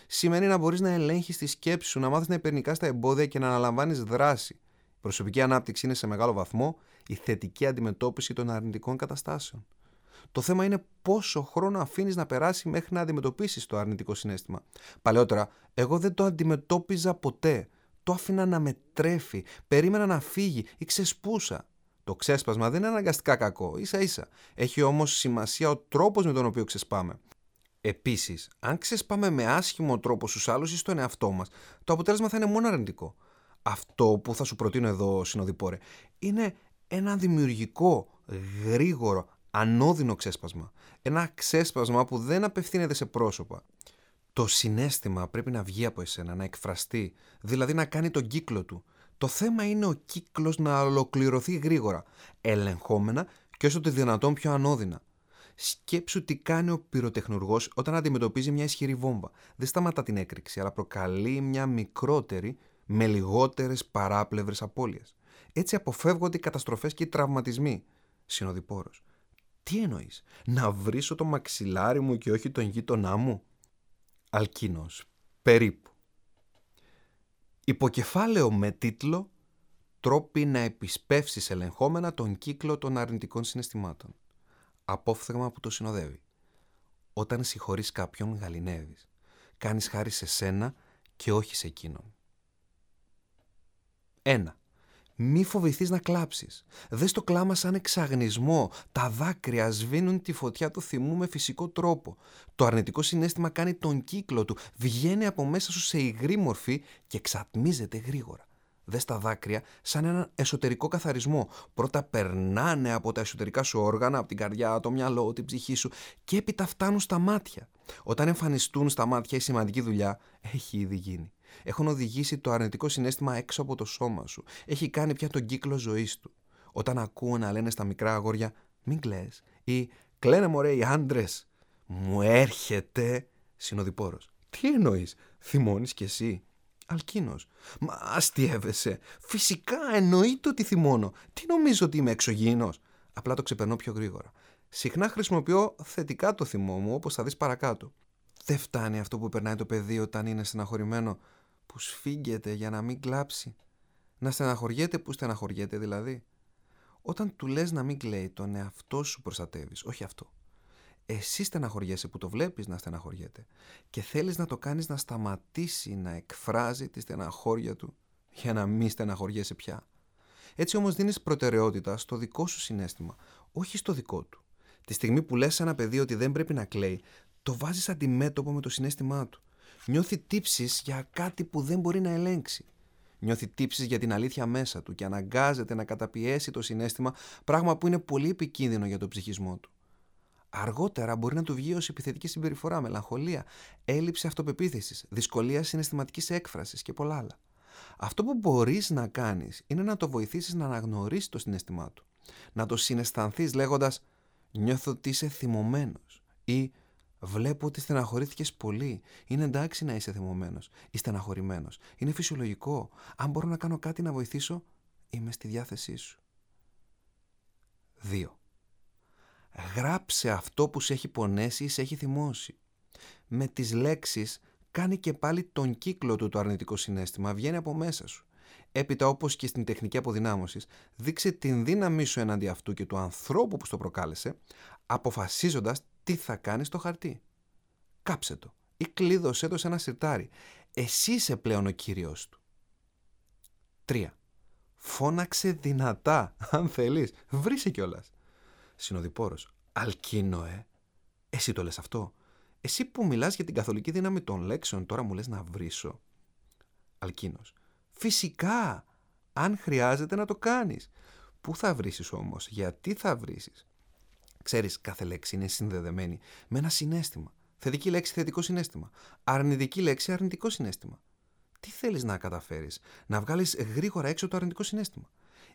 Σημαίνει να μπορείς να ελέγχεις τη σκέψη σου, να μάθεις να υπερνικάς τα εμπόδια και να αναλαμβάνεις δράση. Προσωπική ανάπτυξη είναι σε μεγάλο βαθμό η θετική αντιμετώπιση των αρνητικών καταστάσεων. Το θέμα είναι πόσο χρόνο αφήνεις να περάσει μέχρι να αντιμετωπίσεις το αρνητικό συνέστημα. Παλαιότερα, εγώ δεν το αντιμετώπιζα ποτέ. Το άφηνα να με τρέφει, περίμενα να φύγει ή ξεσπούσα. Το ξέσπασμα δεν είναι αναγκαστικά κακό, ίσα ίσα. Έχει όμως σημασία ο τρόπος με τον οποίο ξεσπάμε. Επίσης, αν ξεσπάμε με άσχημο τρόπο στους άλλους ή στον εαυτό μας, το αποτέλεσμα θα είναι μόνο αρνητικό. Αυτό που θα σου προτείνω εδώ, συνοδοιπόρε, είναι ένα δημιουργικό, γρήγορο, ανώδυνο ξέσπασμα. Ένα ξέσπασμα που δεν απευθύνεται σε πρόσωπα. Το συνέστημα πρέπει να βγει από εσένα, να εκφραστεί, δηλαδή να κάνει τον κύκλο του. Το θέμα είναι ο κύκλος να ολοκληρωθεί γρήγορα, ελεγχόμενα και όσο το δυνατόν πιο ανώδυνα. Σκέψου τι κάνει ο πυροτεχνουργός όταν αντιμετωπίζει μια ισχυρή βόμβα. Δεν σταματά την έκρηξη, αλλά προκαλεί μια μικρότερη με λιγότερες παράπλευρες απώλειες. Έτσι αποφεύγονται οι καταστροφές και οι τραυματισμοί. Συνοδοιπόρος. Τι εννοείς, να βρίσω το μαξιλάρι μου και όχι τον γείτονά μου; Αλκίνος. Περίπου. Υποκεφάλαιο με τίτλο «Τρόποι να επισπεύσεις ελεγχόμενα τον κύκλο των αρνητικών συναισθημάτων». Απόφθεγμα που το συνοδεύει. Όταν συγχωρείς κάποιον γαλινεύεις. Κάνεις χάρη σε σένα και όχι σε εκείνον. 1. Μη φοβηθείς να κλάψεις. Δες το κλάμα σαν εξαγνισμό. Τα δάκρυα σβήνουν τη φωτιά του θυμού με φυσικό τρόπο. Το αρνητικό συνέστημα κάνει τον κύκλο του, βγαίνει από μέσα σου σε υγρή μορφή και εξατμίζεται γρήγορα. Δες τα δάκρυα σαν έναν εσωτερικό καθαρισμό. Πρώτα περνάνε από τα εσωτερικά σου όργανα, από την καρδιά, το μυαλό, την ψυχή σου και έπειτα φτάνουν στα μάτια. Όταν εμφανιστούν στα μάτια η σημαντική δουλειά, έχει ήδη γίνει. Έχουν οδηγήσει το αρνητικό συνέστημα έξω από το σώμα σου. Έχει κάνει πια τον κύκλο ζωής του. Όταν ακούω να λένε στα μικρά αγόρια Μην κλε ή Κλαίνε μωρέ οι άντρες. Μου έρχεται συνοδοιπόρος. Τι εννοείς, θυμώνεις κι εσύ; Αλκίνος. Μα αστείευεσαι. Φυσικά εννοείται ότι θυμώνω. Τι νομίζω ότι είμαι εξωγήινος. Απλά το ξεπερνώ πιο γρήγορα. Συχνά χρησιμοποιώ θετικά το θυμό μου, όπως θα δεις παρακάτω. Δεν φτάνει αυτό που περνάει το παιδί όταν είναι στεναχωρημένο που σφίγγεται για να μην κλάψει. Να στεναχωριέται που στεναχωριέται δηλαδή. Όταν του λες να μην κλαίει, τον εαυτό σου προστατεύεις, όχι αυτό. Εσύ στεναχωριέσαι που το βλέπεις να στεναχωριέται και θέλεις να το κάνεις να σταματήσει να εκφράζει τη στεναχώρια του για να μην στεναχωριέσαι πια. Έτσι όμως δίνεις προτεραιότητα στο δικό σου συνέστημα, όχι στο δικό του. Τη στιγμή που λες σε ένα παιδί ότι δεν πρέπει να κλαίει, το βάζεις αντιμέτωπο με το συνέστημά του. Νιώθει τύψεις για κάτι που δεν μπορεί να ελέγξει. Νιώθει τύψεις για την αλήθεια μέσα του και αναγκάζεται να καταπιέσει το συνέστημα, πράγμα που είναι πολύ επικίνδυνο για τον ψυχισμό του. Αργότερα μπορεί να του βγει ως επιθετική συμπεριφορά, μελαγχολία, έλλειψη αυτοπεποίθησης, δυσκολία συναισθηματικής έκφρασης και πολλά άλλα. Αυτό που μπορείς να κάνεις είναι να το βοηθήσεις να αναγνωρίσεις το συνέστημά του. Να το συναισθανθείς λέγοντας Νιώθω ότι είσαι θυμωμένος ή Βλέπω ότι στεναχωρήθηκες πολύ. Είναι εντάξει να είσαι θυμωμένος ή στεναχωρημένος. Είναι φυσιολογικό. Αν μπορώ να κάνω κάτι να βοηθήσω, είμαι στη διάθεσή σου. 2. Γράψε αυτό που σε έχει πονέσει ή σε έχει θυμώσει. Με τις λέξεις κάνει και πάλι τον κύκλο του το αρνητικό συνέστημα, βγαίνει από μέσα σου. Έπειτα όπως και στην τεχνική αποδυνάμωσης, δείξε την δύναμή σου εναντί αυτού και του ανθρώπου που στο προκάλεσε, αποφασίζοντας τι θα κάνεις στο χαρτί; Κάψε το ή κλείδωσέ το σε ένα σιρτάρι. Εσύ είσαι πλέον ο κύριος του. 3. Φώναξε δυνατά, αν θέλεις. Βρήσε κιόλας. Συνοδοιπόρος. Αλκίνο, ε. Εσύ το λες αυτό. Εσύ που μιλάς για την καθολική δύναμη των λέξεων, τώρα μου λες να βρίσω. Αλκίνος. Φυσικά, αν χρειάζεται να το κάνεις. Πού θα βρίσεις όμως, γιατί θα βρίσεις. Ξέρεις, κάθε λέξη είναι συνδεδεμένη με ένα συνέστημα. Θετική λέξη, θετικό συνέστημα. Αρνητική λέξη, αρνητικό συνέστημα. Τι θέλεις να καταφέρεις, να βγάλεις γρήγορα έξω το αρνητικό συνέστημα.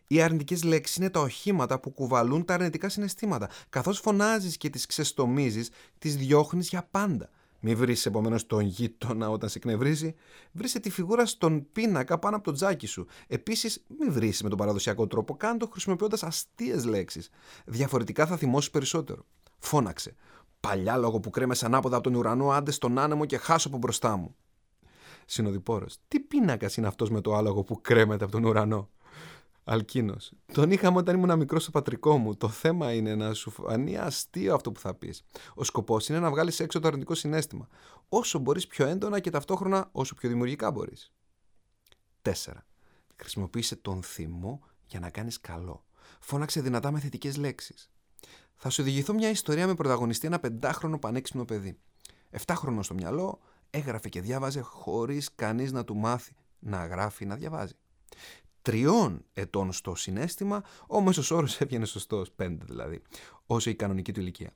Οι αρνητικές λέξεις είναι τα οχήματα που κουβαλούν τα αρνητικά συναισθήματα. Καθώς φωνάζεις και τις ξεστομίζεις, τις διώχνεις για πάντα. Μη βρεις επομένως τον γείτονα όταν σε εκνευρίζει. Βρίσκε τη φιγούρα στον πίνακα πάνω από το τζάκι σου. Επίσης, μη βρεις με τον παραδοσιακό τρόπο, κάνε το χρησιμοποιώντας αστείες λέξεις. Διαφορετικά θα θυμώσεις περισσότερο. Φώναξε. Παλιά λόγο που κρέμε ανάποδα από τον ουρανό, άντε στον άνεμο και χάσω από μπροστά μου. Συνοδοιπόρος. Τι πίνακας είναι αυτός με το άλογο που κρέμεται από τον ουρανό; Αλκίνος. Τον είχαμε όταν ήμουν μικρός στο πατρικό μου. Το θέμα είναι να σου φανεί αστείο αυτό που θα πεις. Ο σκοπός είναι να βγάλεις έξω το αρνητικό συνέστημα. Όσο μπορείς πιο έντονα και ταυτόχρονα όσο πιο δημιουργικά μπορείς. 4. Χρησιμοποίησε τον θυμό για να κάνεις καλό. Φώναξε δυνατά με θετικές λέξεις. Θα σου οδηγηθώ μια ιστορία με πρωταγωνιστή ένα πεντάχρονο πανέξυπνο παιδί. Εφτάχρονο στο μυαλό, έγραφε και διάβαζε χωρίς κανείς να του μάθει να γράφει να διαβάζει τριών ετών στο συνέστημα, ο μέσος όρος έβγαινε σωστός, πέντε δηλαδή, όσο η κανονική του ηλικία.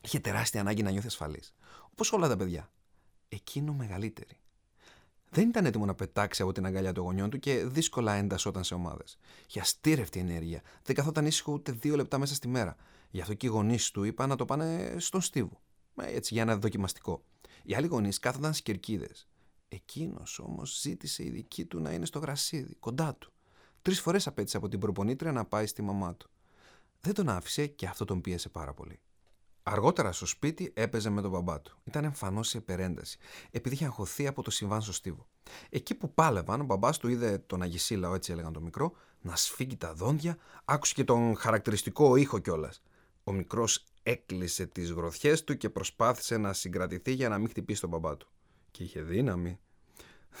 Είχε τεράστια ανάγκη να νιώθει ασφαλής. Όπως όλα τα παιδιά. Εκείνο μεγαλύτερη. Δεν ήταν έτοιμο να πετάξει από την αγκαλιά των γονιών του και δύσκολα έντασσόταν σε ομάδες. Για αστήρευτη ενέργεια. Δεν καθόταν ήσυχο ούτε δύο λεπτά μέσα στη μέρα. Γι' αυτό και οι γονείς του είπαν να το πάνε στον στίβο. Έτσι, για ένα δοκιμαστικό. Οι άλλοι γονείς κάθονταν στις κερκίδες. Εκείνος όμως ζήτησε η δική του να είναι στο γρασίδι, κοντά του. Τρεις φορές απέτησε από την προπονήτρια να πάει στη μαμά του. Δεν τον άφησε και αυτό τον πίεσε πάρα πολύ. Αργότερα στο σπίτι έπαιζε με τον μπαμπά του. Ήταν εμφανώς σε υπερένταση, επειδή είχε αγχωθεί από το συμβάν στο στίβο. Εκεί που πάλευαν, ο μπαμπάς του είδε τον Αγισίλαο, έτσι έλεγαν το μικρό, να σφίγγει τα δόντια, άκουσε και τον χαρακτηριστικό ήχο κιόλας. Ο μικρός έκλεισε τις γροθιές του και προσπάθησε να συγκρατηθεί για να μην χτυπήσει τον μπαμπά του και είχε δύναμη.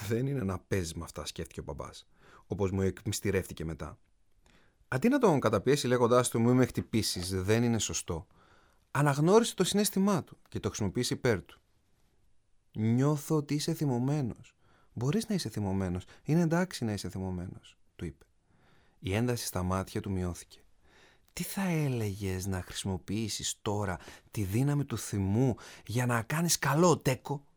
Δεν είναι να παίζει με αυτά, σκέφτηκε ο μπαμπάς, όπως μου εκμυστηρεύτηκε μετά. Αντί να τον καταπιέσει λέγοντάς του Μου με χτυπήσεις, δεν είναι σωστό, αναγνώρισε το συνέστημά του και το χρησιμοποίησε υπέρ του. Νιώθω ότι είσαι θυμωμένος. Μπορείς να είσαι θυμωμένος. Είναι εντάξει να είσαι θυμωμένος, του είπε. Η ένταση στα μάτια του μειώθηκε. Τι θα έλεγες να χρησιμοποιήσεις τώρα τη δύναμη του θυμού για να κάνεις καλό τέκο;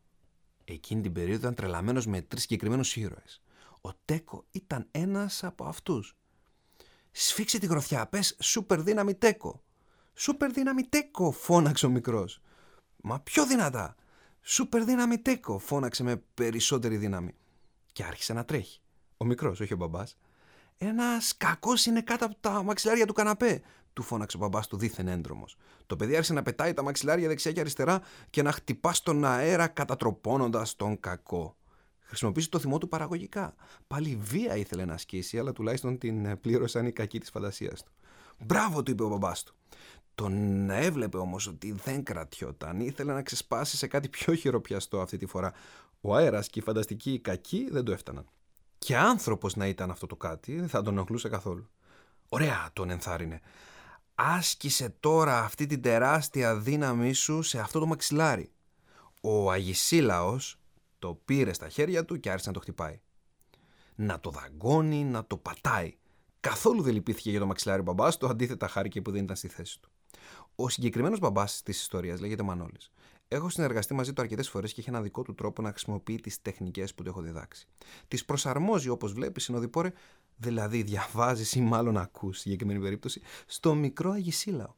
Εκείνη την περίοδο ήταν τρελαμένος με τρεις συγκεκριμένους ήρωες. Ο Τέκο ήταν ένας από αυτούς. Σφίξε τη γροθιά, πες σούπερ δύναμη Τέκο. Σούπερ δύναμη Τέκο, φώναξε ο μικρός. Μα πιο δυνατά. Σούπερ δύναμη Τέκο, φώναξε με περισσότερη δύναμη. Και άρχισε να τρέχει. Ο μικρός, όχι ο μπαμπάς. Ένας κακός είναι κάτω από τα μαξιλάρια του καναπέ του φώναξε ο μπαμπάς του δίθεν έντρομος. Το παιδί άρχισε να πετάει τα μαξιλάρια δεξιά και αριστερά και να χτυπά στον αέρα κατατροπώνοντας τον κακό. Χρησιμοποίησε το θυμό του παραγωγικά. Πάλι βία ήθελε να ασκήσει, αλλά τουλάχιστον την πλήρωσαν οι κακοί της φαντασίας του. Μπράβο, του είπε ο μπαμπάς του. Τον έβλεπε όμως ότι δεν κρατιόταν. Ήθελε να ξεσπάσει σε κάτι πιο χειροπιαστό αυτή τη φορά. Ο αέρας και η φανταστική κακή δεν το έφταναν. Και άνθρωπος να ήταν αυτό το κάτι, δεν θα τον ενοχλούσε καθόλου. Ωραία, τον ενθάρρυνε άσκησε τώρα αυτή την τεράστια δύναμή σου σε αυτό το μαξιλάρι. Ο Αγισίλαος το πήρε στα χέρια του και άρχισε να το χτυπάει. Να το δαγκώνει, να το πατάει. Καθόλου δεν λυπήθηκε για το μαξιλάρι μπαμπάς του, αντίθετα χάρηκε που δεν ήταν στη θέση του. Ο συγκεκριμένος μπαμπάς της ιστορίας λέγεται Μανώλης. Έχω συνεργαστεί μαζί του αρκετές φορές και έχει ένα δικό του τρόπο να χρησιμοποιεί τις τεχνικές που του έχω διδάξει. Τις προσαρμόζει όπως βλέπεις, συνοδοιπόρε, δηλαδή διαβάζεις ή μάλλον ακούς, συγκεκριμένη περίπτωση, στο μικρό αγισίλαο.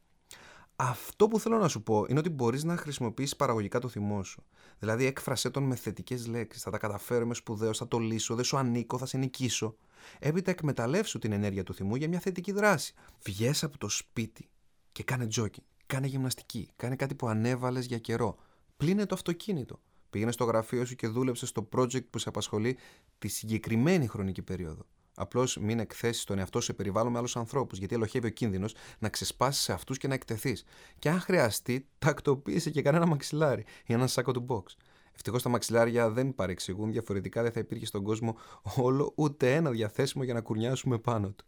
Αυτό που θέλω να σου πω είναι ότι μπορείς να χρησιμοποιήσεις παραγωγικά το θυμό σου. Δηλαδή, έκφρασέ τον με θετικές λέξεις. Θα τα καταφέρω, είμαι σπουδαίος, θα το λύσω, δεν σου ανήκω, θα σε νικήσω. Έπειτα, εκμεταλλεύσου την ενέργεια του θυμού για μια θετική δράση. Βγες από το σπίτι και κάνε τζόκι. Κάνε γυμναστική. Κάνε κάτι που ανέβαλες για καιρό. Πλύνε το αυτοκίνητο. Πήγαινε στο γραφείο σου και δούλεψες στο project που σε απασχολεί τη συγκεκριμένη χρονική περίοδο. Απλώς μην εκθέσεις τον εαυτό σου σε περιβάλλον με άλλους ανθρώπους, γιατί ελοχεύει ο κίνδυνος να ξεσπάσεις σε αυτούς και να εκτεθείς. Και αν χρειαστεί, τακτοποίησε και κανένα μαξιλάρι ή έναν σάκο του box. Ευτυχώς τα μαξιλάρια δεν παρεξηγούν, διαφορετικά δεν θα υπήρχε στον κόσμο όλο ούτε ένα διαθέσιμο για να κουρνιάσουμε πάνω του.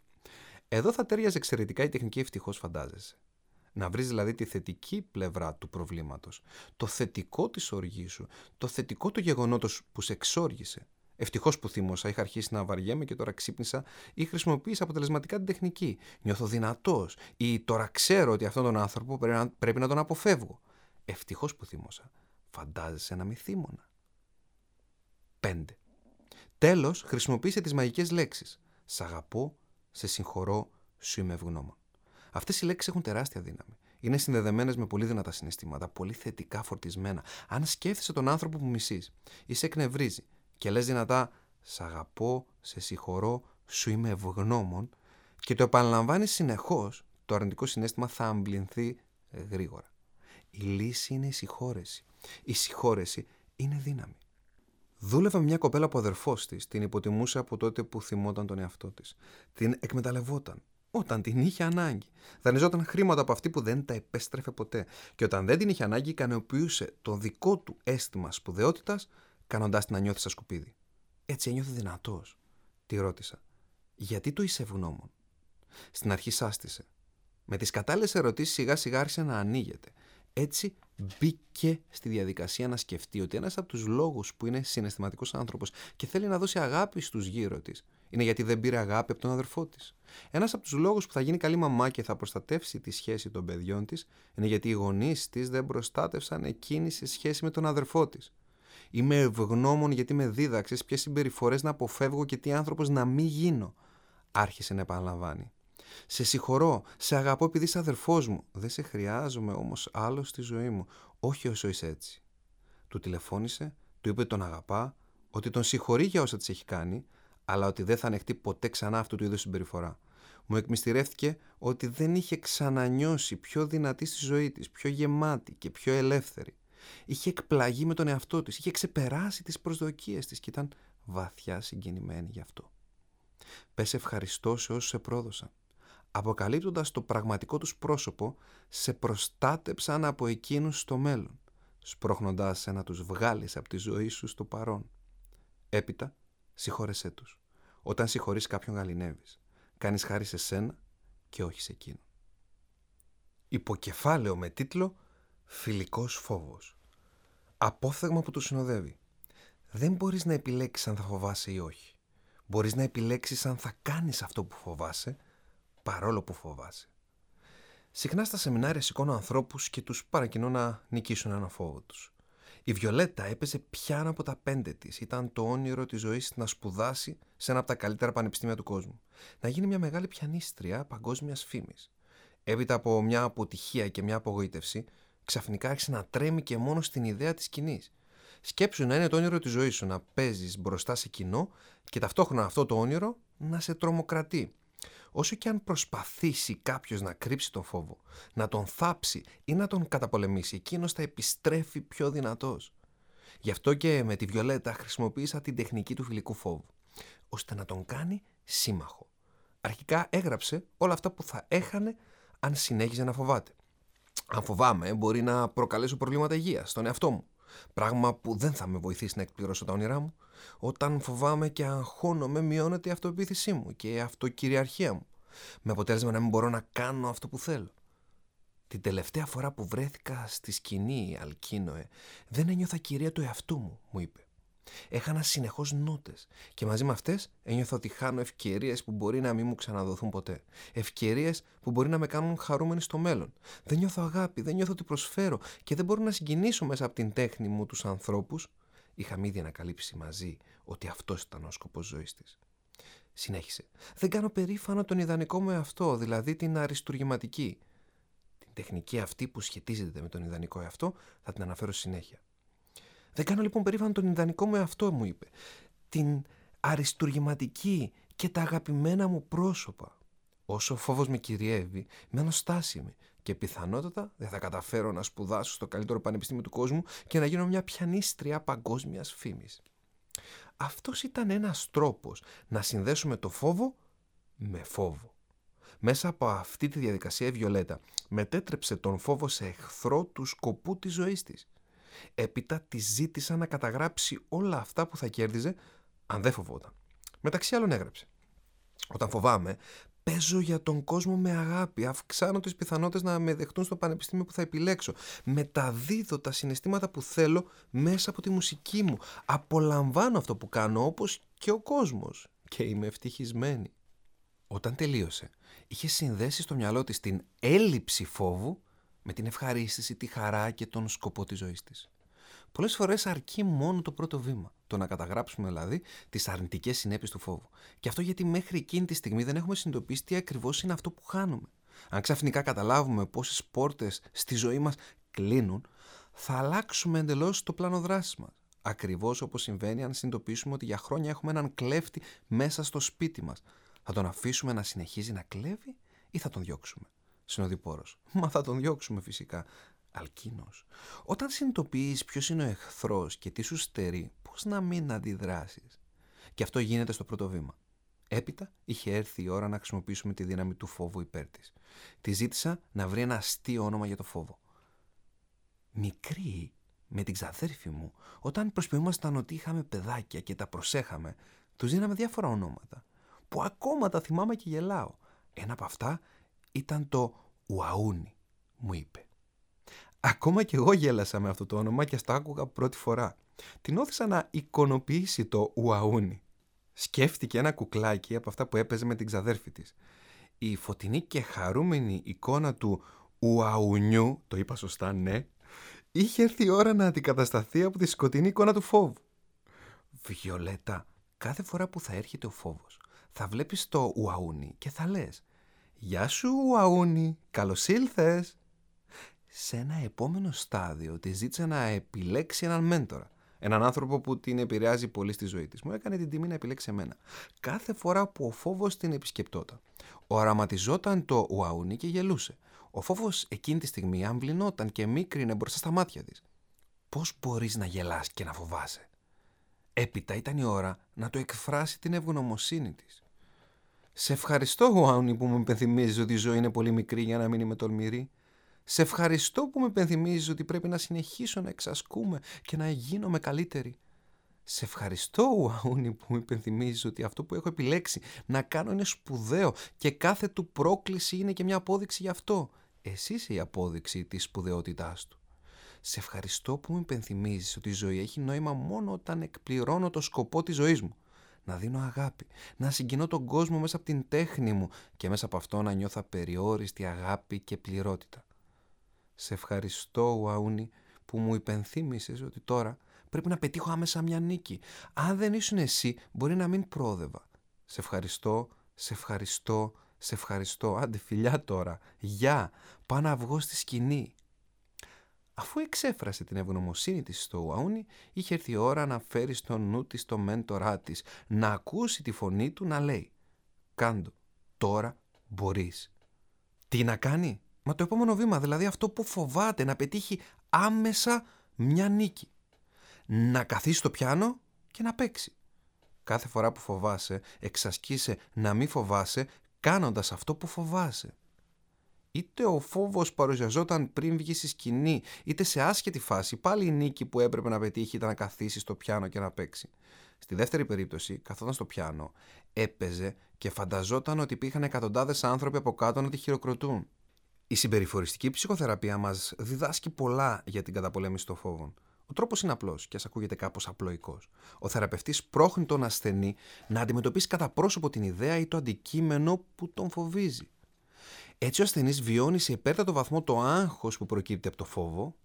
Εδώ θα τέριαζε εξαιρετικά η τεχνική ευτυχώς φαντάζεσαι. Να βρεις δηλαδή τη θετική πλευρά του προβλήματος, το θετικό της οργής σου, το θετικό του γεγονότος που σε εξόργησε. Ευτυχώς που θύμωσα, είχα αρχίσει να βαριέμαι και τώρα ξύπνησα ή χρησιμοποίησα αποτελεσματικά την τεχνική. Νιώθω δυνατός ή τώρα ξέρω ότι αυτόν τον άνθρωπο πρέπει να, πρέπει να τον αποφεύγω. Ευτυχώς που θύμωσα. Φαντάζεσαι να μη θύμωνα. 5. Τέλος, χρησιμοποίησε τις μαγικές λέξεις. Σ' αγαπώ, σε συγχωρώ, σου είμαι ευγνώμων. Αυτές οι λέξεις έχουν τεράστια δύναμη. Είναι συνδεδεμένες με πολύ δυνατά συναισθήματα, πολύ θετικά φορτισμένα. Αν σκέφτεσαι τον άνθρωπο που μισείς ή σε εκνευρίζει και λες δυνατά Σ' αγαπώ, σε συγχωρώ, σου είμαι ευγνώμων και το επαναλαμβάνεις συνεχώς, το αρνητικό συνέστημα θα αμπληνθεί γρήγορα. Η λύση είναι η συγχώρεση. Η συγχώρεση είναι δύναμη. Δούλευε με μια κοπέλα που ο αδερφός της την υποτιμούσε από τότε που θυμόταν τον εαυτό της. Την εκμεταλλευόταν όταν την είχε ανάγκη. Δανειζόταν χρήματα από αυτή που δεν τα επέστρεφε ποτέ. Και όταν δεν την είχε ανάγκη, ικανοποιούσε το δικό του αίσθημα σπουδαιότητας, κάνοντάς την να νιώθεις στα σκουπίδι. Έτσι ένιωθε δυνατός. Τη ρώτησα. Γιατί το είσαι ευγνώμων; Στην αρχή σάστησε. Με τις κατάλληλες ερωτήσεις σιγά σιγά άρχισε να ανοίγεται. Έτσι μπήκε στη διαδικασία να σκεφτεί ότι ένας από τους λόγους που είναι συναισθηματικός άνθρωπος και θέλει να δώσει αγάπη στους γύρω της είναι γιατί δεν πήρε αγάπη από τον αδερφό της. Ένας από τους λόγους που θα γίνει καλή μαμά και θα προστατεύσει τη σχέση των παιδιών της είναι γιατί οι γονείς της δεν προστάτευσαν εκείνη σε σχέση με τον αδερφό της. Είμαι ευγνώμων γιατί με δίδαξες ποιες συμπεριφορές να αποφεύγω και τι άνθρωπος να μην γίνω. Άρχισε να επαναλαμβάνει. Σε συγχωρώ, σε αγαπώ επειδή είσαι αδερφός μου. Δεν σε χρειάζομαι όμως άλλο στη ζωή μου. Όχι όσο είσαι έτσι. Του τηλεφώνησε, του είπε τον αγαπά, ότι τον συγχωρεί για όσα της έχει κάνει, αλλά ότι δεν θα ανεχτεί ποτέ ξανά αυτού του είδους συμπεριφορά. Μου εκμυστηρεύτηκε ότι δεν είχε ξανανιώσει πιο δυνατή στη ζωή της, πιο γεμάτη και πιο ελεύθερη. Είχε εκπλαγεί με τον εαυτό της, είχε ξεπεράσει τις προσδοκίες της και ήταν βαθιά συγκινημένη γι' αυτό. Πες ευχαριστώ σε όσους σε πρόδωσαν. Αποκαλύπτοντας το πραγματικό τους πρόσωπο, σε προστάτεψαν από εκείνους στο μέλλον, σπρώχνοντάς σε να τους βγάλεις από τη ζωή σου στο παρόν. Έπειτα, συγχώρεσέ τους. Όταν συγχωρείς κάποιον γαλινεύεις. Κάνεις χάρη σε σένα και όχι σε εκείνον. Υποκεφάλαιο με τίτλο «Φιλικός φόβος». Απόφθεγμα που του συνοδεύει. Δεν μπορείς να επιλέξεις αν θα φοβάσαι ή όχι. Μπορείς να επιλέξεις αν θα κάνεις αυτό που φοβάσαι, παρόλο που φοβάσαι. Συχνά στα σεμινάρια σηκώνω ανθρώπους και τους παρακινώ να νικήσουν ένα φόβο τους. Η Βιολέτα έπαιζε πιάνο από τα πέντε της. Ήταν το όνειρο της ζωής να σπουδάσει σε ένα από τα καλύτερα πανεπιστήμια του κόσμου. Να γίνει μια μεγάλη πιανίστρια παγκόσμιας φήμης. Έπειτα από μια αποτυχία και μια απογοήτευση, ξαφνικά άρχισε να τρέμει και μόνο στην ιδέα της κοινή. Σκέψου να είναι το όνειρο της ζωής σου να παίζεις μπροστά σε κοινό και ταυτόχρονα αυτό το όνειρο να σε τρομοκρατεί. Όσο και αν προσπαθήσει κάποιος να κρύψει τον φόβο, να τον θάψει ή να τον καταπολεμήσει, εκείνος θα επιστρέφει πιο δυνατός. Γι' αυτό και με τη Βιολέτα χρησιμοποίησα την τεχνική του φιλικού φόβου, ώστε να τον κάνει σύμμαχο. Αρχικά έγραψε όλα αυτά που θα έχανε αν συνέχιζε να φοβάται. Αν φοβάμαι, μπορεί να προκαλέσω προβλήματα υγείας στον εαυτό μου. Πράγμα που δεν θα με βοηθήσει να εκπληρώσω τα όνειρά μου. Όταν φοβάμαι και αγχώνομαι, μειώνεται η αυτοεπίθεσή μου και η αυτοκυριαρχία μου. Με αποτέλεσμα να μην μπορώ να κάνω αυτό που θέλω. Την τελευταία φορά που βρέθηκα στη σκηνή, Αλκίνοε, δεν ένιωθα κυρία του εαυτού μου, μου είπε. Έχανα συνεχώς νότες και μαζί με αυτές ένιωθα ότι χάνω ευκαιρίες που μπορεί να μην μου ξαναδοθούν ποτέ. Ευκαιρίες που μπορεί να με κάνουν χαρούμενοι στο μέλλον. Δεν νιώθω αγάπη, δεν νιώθω ότι προσφέρω και δεν μπορώ να συγκινήσω μέσα από την τέχνη μου τους ανθρώπους. Είχαμε ήδη ανακαλύψει μαζί ότι αυτός ήταν ο σκοπός ζωής της. Συνέχισε. Δεν κάνω περήφανο τον ιδανικό μου εαυτό, δηλαδή την αριστουργηματική. Την τεχνική αυτή που σχετίζεται με τον ιδανικό εαυτό θα την αναφέρω συνέχεια. Δεν κάνω λοιπόν περήφανο τον ιδανικό μου εαυτό, μου είπε. Την αριστουργηματική και τα αγαπημένα μου πρόσωπα. Όσο ο φόβος με κυριεύει, μένω στάσιμη και πιθανότατα δεν θα καταφέρω να σπουδάσω στο καλύτερο πανεπιστήμιο του κόσμου και να γίνω μια πιανίστρια παγκόσμιας φήμης. Αυτός ήταν ένας τρόπος να συνδέσουμε το φόβο με φόβο. Μέσα από αυτή τη διαδικασία η Βιολέτα μετέτρεψε τον φόβο σε εχθρό του σκοπού της ζωής της. Έπειτα τη ζήτησα να καταγράψει όλα αυτά που θα κέρδιζε αν δεν φοβόταν. Μεταξύ άλλων έγραψε. Όταν φοβάμαι, παίζω για τον κόσμο με αγάπη. Αυξάνω τις πιθανότητες να με δεχτούν στο πανεπιστήμιο που θα επιλέξω. Μεταδίδω τα συναισθήματα που θέλω μέσα από τη μουσική μου. Απολαμβάνω αυτό που κάνω όπως και ο κόσμος. Και είμαι ευτυχισμένη. Όταν τελείωσε, είχε συνδέσει στο μυαλό της την έλλειψη φόβου με την ευχαρίστηση, τη χαρά και τον σκοπό της ζωής της. Πολλές φορές αρκεί μόνο το πρώτο βήμα, το να καταγράψουμε δηλαδή τις αρνητικές συνέπειες του φόβου. Και αυτό γιατί μέχρι εκείνη τη στιγμή δεν έχουμε συνειδητοποιήσει τι ακριβώς είναι αυτό που χάνουμε. Αν ξαφνικά καταλάβουμε πόσες πόρτες στη ζωή μας κλείνουν, θα αλλάξουμε εντελώς το πλάνο δράσης μας. Ακριβώς όπως συμβαίνει αν συνειδητοποιήσουμε ότι για χρόνια έχουμε έναν κλέφτη μέσα στο σπίτι μας. Θα τον αφήσουμε να συνεχίζει να κλέβει ή θα τον διώξουμε; Συνοδοιπόρος. Μα θα τον διώξουμε φυσικά. αλκίνος. Όταν συνειδητοποιείς ποιος είναι ο εχθρός και τι σου στερεί, πώς να μην αντιδράσεις; Και αυτό γίνεται στο πρώτο βήμα. Έπειτα είχε έρθει η ώρα να χρησιμοποιήσουμε τη δύναμη του φόβου υπέρ της. Τη ζήτησα να βρει ένα αστείο όνομα για το φόβο. Μικρή, με την ξαδέρφη μου, όταν προσποιούμασταν ότι είχαμε παιδάκια και τα προσέχαμε, τους δίναμε διάφορα ονόματα, που ακόμα τα θυμάμαι και γελάω. Ένα από αυτά ήταν το Ουαούνι, μου είπε. Ακόμα και εγώ γέλασα με αυτό το όνομα και στο άκουγα πρώτη φορά. Την όθησα να εικονοποιήσει το Ουαούνι. Σκέφτηκε ένα κουκλάκι από αυτά που έπαιζε με την ξαδέρφη της. Η φωτεινή και χαρούμενη εικόνα του Ουαουνιού, το είπα σωστά ναι, είχε έρθει η ώρα να αντικατασταθεί από τη σκοτεινή εικόνα του φόβου. Βιολέτα, κάθε φορά που θα έρχεται ο φόβος, θα βλέπεις το Ουαούνι και θα λες «Γεια σου Ουαούνι, καλώς ήλθες». Σε ένα επόμενο στάδιο τη ζήτησα να επιλέξει έναν μέντορα. Έναν άνθρωπο που την επηρεάζει πολύ στη ζωή της. Μου έκανε την τιμή να επιλέξει εμένα. Κάθε φορά που ο φόβος την επισκεπτόταν, οραματιζόταν το ουαούνι και γελούσε. Ο φόβος εκείνη τη στιγμή αμβλυνόταν και μίκρινε μπροστά στα μάτια της. Πώς μπορείς να γελάς και να φοβάσαι; Έπειτα ήταν η ώρα να το εκφράσει την ευγνωμοσύνη της. Σε ευχαριστώ, Ουάουνι, που μου υπενθυμίζεις ότι η ζωή είναι πολύ μικρή για να μην είμαι τολμηρή. Σε ευχαριστώ που με υπενθυμίζεις ότι πρέπει να συνεχίσω να εξασκούμε και να γίνομαι καλύτερη. Σε ευχαριστώ, Ουαούνι, που μου υπενθυμίζεις ότι αυτό που έχω επιλέξει να κάνω είναι σπουδαίο και κάθε του πρόκληση είναι και μια απόδειξη γι' αυτό. Εσύ είσαι η απόδειξη της σπουδαιότητάς του. Σε ευχαριστώ που μου υπενθυμίζεις ότι η ζωή έχει νόημα μόνο όταν εκπληρώνω το σκοπό της ζωής μου. Να δίνω αγάπη, να συγκινώ τον κόσμο μέσα από την τέχνη μου και μέσα από αυτό να νιώθω περιόριστη αγάπη και πληρότητα. Σε ευχαριστώ, Ουαούνι, που μου υπενθύμησες ότι τώρα πρέπει να πετύχω άμεσα μια νίκη. Αν δεν ήσουν εσύ, μπορεί να μην πρόδευα. Σε ευχαριστώ, σε ευχαριστώ, σε ευχαριστώ. Άντε φιλιά τώρα. Γεια. Πάω να βγω στη σκηνή. Αφού εξέφρασε την ευγνωμοσύνη της στο Ουαούνι, είχε έρθει η ώρα να φέρει στο νου της το μέντορά της, να ακούσει τη φωνή του να λέει «Κάντο, τώρα μπορείς». Τι να κάνει; Μα το επόμενο βήμα, δηλαδή αυτό που φοβάται να πετύχει άμεσα μια νίκη. Να καθίσει στο πιάνο και να παίξει. Κάθε φορά που φοβάσαι, εξασκείσαι να μην φοβάσαι, κάνοντας αυτό που φοβάσαι. Είτε ο φόβος παρουσιαζόταν πριν βγει στη σκηνή, είτε σε άσχετη φάση, πάλι η νίκη που έπρεπε να πετύχει ήταν να καθίσει στο πιάνο και να παίξει. Στη δεύτερη περίπτωση, καθόταν στο πιάνο, έπαιζε και φανταζόταν ότι υπήρχαν εκατοντάδες άνθρωποι από κάτω να τη χειροκροτούν. Η συμπεριφοριστική ψυχοθεραπεία μας διδάσκει πολλά για την καταπολέμηση των φόβων. Ο τρόπος είναι απλός και ας ακούγεται κάπως απλοϊκός. Ο θεραπευτής πρόχνει τον ασθενή να αντιμετωπίσει κατά πρόσωπο την ιδέα ή το αντικείμενο που τον φοβίζει. Έτσι ο ασθενής βιώνει σε υπέρτατο βαθμό το άγχος που προκύπτει από το φόβο,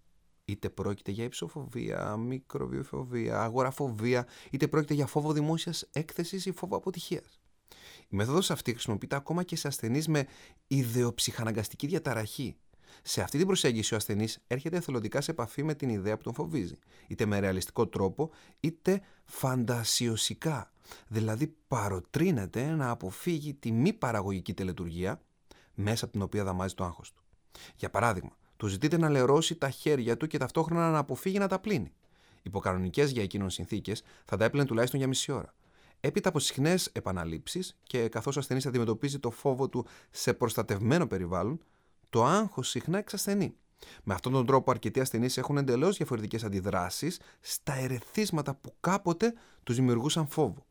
είτε πρόκειται για υψοφοβία, μικροβιοφοβία, αγοραφοβία, είτε πρόκειται για φόβο δημόσιας έκθεσης ή φόβο αποτυχίας. Η μέθοδος αυτή χρησιμοποιείται ακόμα και σε ασθενείς με ιδεοψυχαναγκαστική διαταραχή. Σε αυτή την προσέγγιση ο ασθενής έρχεται εθελοντικά σε επαφή με την ιδέα που τον φοβίζει, είτε με ρεαλιστικό τρόπο, είτε φαντασιωσικά. Δηλαδή παροτρύνεται να αποφύγει τη μη παραγωγική τελετουργία μέσα από την οποία δαμάζει το άγχος του. Για παράδειγμα, του ζητείτε να λερώσει τα χέρια του και ταυτόχρονα να αποφύγει να τα πλύνει. Υπό κανονικέ για εκείνον συνθήκες θα τα έπλαινε τουλάχιστον για μισή ώρα. Έπειτα από συχνές επαναλήψεις και καθώς ο ασθενής αντιμετωπίζει το φόβο του σε προστατευμένο περιβάλλον, το άγχος συχνά εξασθενεί. Με αυτόν τον τρόπο, αρκετοί ασθενείς έχουν εντελώς διαφορετικές αντιδράσεις στα ερεθίσματα που κάποτε τους δημιουργούσαν φόβο.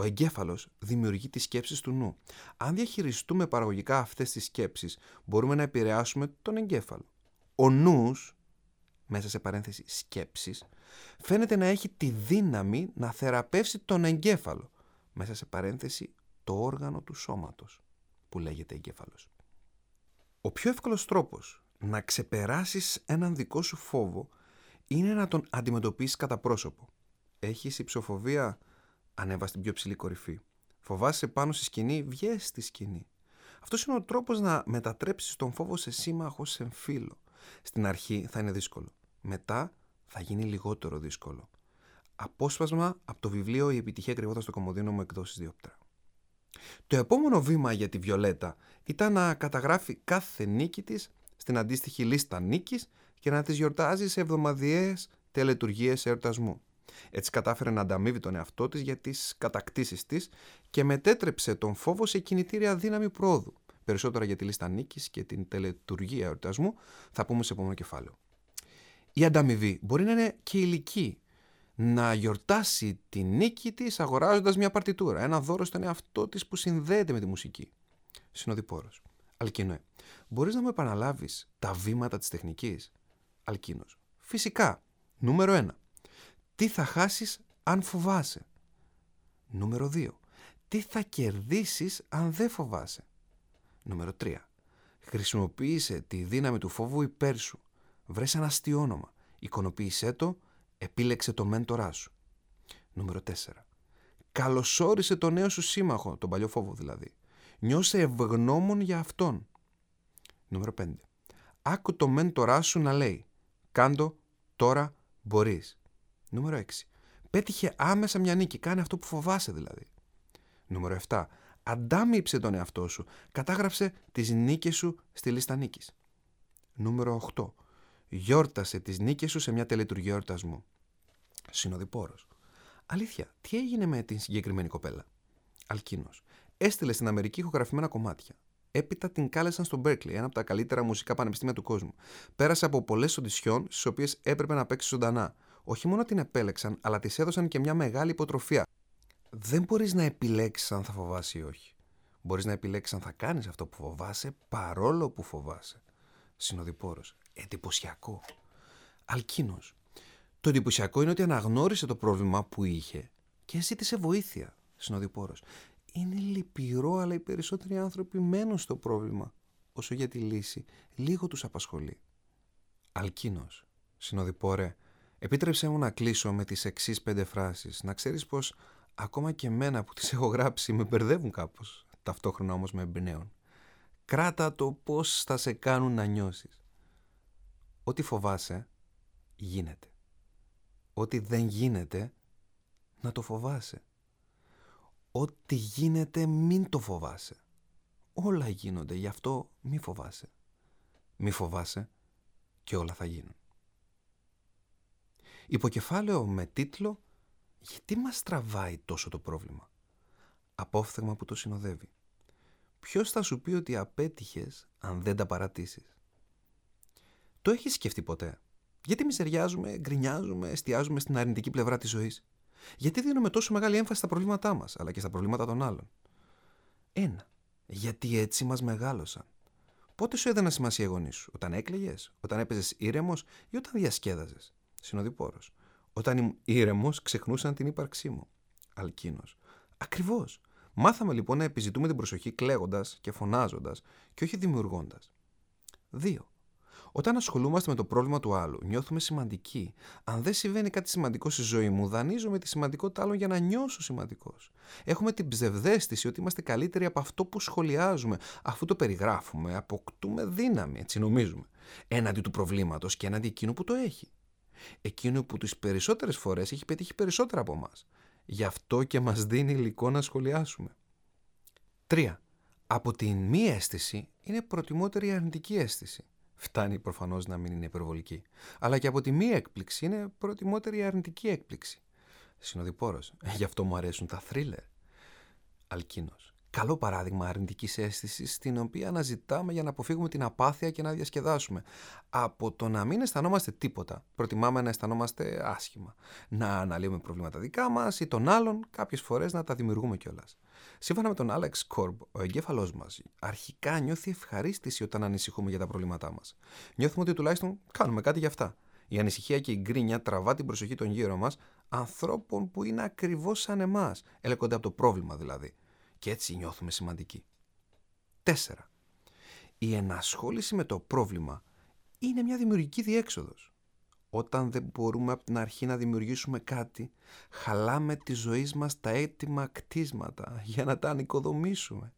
Ο εγκέφαλος δημιουργεί τις σκέψεις του νου. Αν διαχειριστούμε παραγωγικά αυτές τις σκέψεις, μπορούμε να επηρεάσουμε τον εγκέφαλο. Ο νους μέσα σε παρένθεση σκέψεις, φαίνεται να έχει τη δύναμη να θεραπεύσει τον εγκέφαλο, μέσα σε παρένθεση το όργανο του σώματος, που λέγεται εγκέφαλος. Ο πιο εύκολος τρόπος να ξεπεράσεις έναν δικό σου φόβο είναι να τον αντιμετωπίσεις κατά πρόσωπο. Έχεις υψοφοβία, ανέβα στην πιο ψηλή κορυφή. Φοβάσαι πάνω στη σκηνή, βγες στη σκηνή. Αυτός είναι ο τρόπος να μετατρέψεις τον φόβο σε σύμμαχο, σε φίλο. Στην αρχή θα είναι δύσκολο μετά θα γίνει λιγότερο δύσκολο. Απόσπασμα από το βιβλίο «Η επιτυχία κρυβόταν στο κομμωδίνο μου εκδόσεις διόπτρα». Το επόμενο βήμα για τη Βιολέτα ήταν να καταγράφει κάθε νίκη της στην αντίστοιχη λίστα νίκης και να τις γιορτάζει σε εβδομαδιαίες τελετουργίες εορτασμού. Έτσι κατάφερε να ανταμείβει τον εαυτό της για τις κατακτήσεις της και μετέτρεψε τον φόβο σε κινητήρια δύναμη πρόοδου. Περισσότερα για τη λίστα νίκης και την τελετουργία εορτασμού θα πούμε σε επόμενο κεφάλαιο. Η ανταμοιβή μπορεί να είναι και ηλική. Να γιορτάσει τη νίκη της αγοράζοντας μια παρτιτούρα, ένα δώρο στον εαυτό της που συνδέεται με τη μουσική. Συνοδοιπόρος. Αλκίνοε, μπορείς να μου επαναλάβεις τα βήματα της τεχνικής; Αλκίνος. Φυσικά. Νούμερο 1. Τι θα χάσεις αν φοβάσαι; Νούμερο 2. Τι θα κερδίσεις αν δεν φοβάσαι; Νούμερο 3. Χρησιμοποίησε τη δύναμη του φόβου υπέρ σου. Βρες ένα αστείο όνομα. Εικονοποίησέ το, επίλεξε το μέντορά σου. Νούμερο 4. Καλωσόρισε το νέο σου σύμμαχο, τον παλιό φόβο δηλαδή. Νιώσε ευγνώμων για αυτόν. Νούμερο 5. Άκου το μέντορά σου να λέει «Κάντο, τώρα μπορείς». Νούμερο 6. Πέτυχε άμεσα μια νίκη, κάνε αυτό που φοβάσαι δηλαδή. Νούμερο 7. Αντάμυψε τον εαυτό σου, κατάγραψε τις νίκες σου στη λίστα νίκης. Νούμερο 8. Γιόρτασε τις νίκες σου σε μια τελετουργία εορτασμού. Συνοδοιπόρος. Αλήθεια, τι έγινε με την συγκεκριμένη κοπέλα; Αλκίνος. Έστειλε στην Αμερική ηχογραφημένα κομμάτια. Έπειτα την κάλεσαν στο Berkeley, ένα από τα καλύτερα μουσικά πανεπιστήμια του κόσμου. Πέρασε από πολλές οντισιόν, στις οποίες έπρεπε να παίξει ζωντανά. Όχι μόνο την επέλεξαν, αλλά της έδωσαν και μια μεγάλη υποτροφία. Δεν μπορείς να επιλέξεις αν θα φοβάσει ή όχι. Μπορείς να επιλέξεις αν θα κάνεις αυτό που φοβάσαι, παρόλο που φοβάσαι. Συνοδοιπόρος. Εντυπωσιακό. Αλκίνος. Το εντυπωσιακό είναι ότι αναγνώρισε το πρόβλημα που είχε και ζήτησε βοήθεια. Συνοδοιπόρος. Είναι λυπηρό, αλλά οι περισσότεροι άνθρωποι μένουν στο πρόβλημα. Όσο για τη λύση, λίγο τους απασχολεί. Αλκίνος, συνοδοιπόρε, επίτρεψέ μου να κλείσω με τις εξής πέντε φράσεις. Να ξέρεις πως ακόμα και μένα που τις *laughs* έχω γράψει με μπερδεύουν κάπως, ταυτόχρονα όμως με εμπνέουν. Κράτα το πώς θα σε κάνουν να νιώσεις. Ό,τι φοβάσαι, γίνεται. Ό,τι δεν γίνεται, να το φοβάσαι. Ό,τι γίνεται μην το φοβάσαι. Όλα γίνονται, γι' αυτό μη φοβάσαι. Μη φοβάσαι και όλα θα γίνουν. Υποκεφάλαιο με τίτλο «Γιατί μας τραβάει τόσο το πρόβλημα» Απόφθεγμα που το συνοδεύει. Ποιος θα σου πει ότι απέτυχες αν δεν τα παρατήσεις; Το έχεις σκεφτεί ποτέ; Γιατί μισεριάζουμε, γκρινιάζουμε, εστιάζουμε στην αρνητική πλευρά της ζωής; Γιατί δίνουμε τόσο μεγάλη έμφαση στα προβλήματά μας, αλλά και στα προβλήματα των άλλων; Ένα. Γιατί έτσι μας μεγάλωσαν; Πότε σου έδωνα σημασία οι γονείς σου, όταν έκλαιγες, όταν έπαιζες ήρεμος ή όταν διασκέδαζες; Συνοδοιπόρος. Όταν ήμουν ήρεμο, ξεχνούσαν την ύπαρξή μου. Αλκίνος. Ακριβώς. Μάθαμε λοιπόν να επιζητούμε την προσοχή κλαίγοντας και φωνάζοντας και όχι δημιουργώντας. 2. Όταν ασχολούμαστε με το πρόβλημα του άλλου, νιώθουμε σημαντικοί. Αν δεν συμβαίνει κάτι σημαντικό στη ζωή μου, δανείζομαι τη σημαντικότητα άλλων για να νιώσω σημαντικός. Έχουμε την ψευδέστηση ότι είμαστε καλύτεροι από αυτό που σχολιάζουμε. Αφού το περιγράφουμε, αποκτούμε δύναμη, έτσι νομίζουμε. Έναντι του προβλήματος και έναντι εκείνου που το έχει. Εκείνο που τις περισσότερες φορές έχει πετύχει περισσότερα από εμάς. Γι' αυτό και μας δίνει υλικό να σχολιάσουμε. 3. Από την μη αίσθηση είναι προτιμότερη η αρνητική αίσθηση. Φτάνει προφανώς να μην είναι υπερβολική. Αλλά και από τη μη έκπληξη είναι προτιμότερη η αρνητική έκπληξη. Συνοδοιπόρος. Γι' αυτό μου αρέσουν τα θρίλερ. Αλκίνος. Καλό παράδειγμα αρνητικής αίσθησης, την οποία αναζητάμε για να αποφύγουμε την απάθεια και να διασκεδάσουμε. Από το να μην αισθανόμαστε τίποτα, προτιμάμε να αισθανόμαστε άσχημα. Να αναλύουμε προβλήματα δικά μας ή των άλλων, κάποιες φορές να τα δημιουργούμε κιόλας. Σύμφωνα με τον Άλεξ Κόρμπ, ο εγκέφαλός μας αρχικά νιώθει ευχαρίστηση όταν ανησυχούμε για τα προβλήματά μας. Νιώθουμε ότι τουλάχιστον κάνουμε κάτι για αυτά. Η ανησυχία και η γκρίνια τραβά την προσοχή των γύρω μας, ανθρώπων που είναι ακριβώς σαν εμάς, ελέγχονται από το πρόβλημα δηλαδή. Και έτσι νιώθουμε σημαντικοί. 4. Η ενασχόληση με το πρόβλημα είναι μια δημιουργική διέξοδος. Όταν δεν μπορούμε από την αρχή να δημιουργήσουμε κάτι, χαλάμε τη ζωή μας τα έτοιμα κτίσματα για να τα ανοικοδομήσουμε.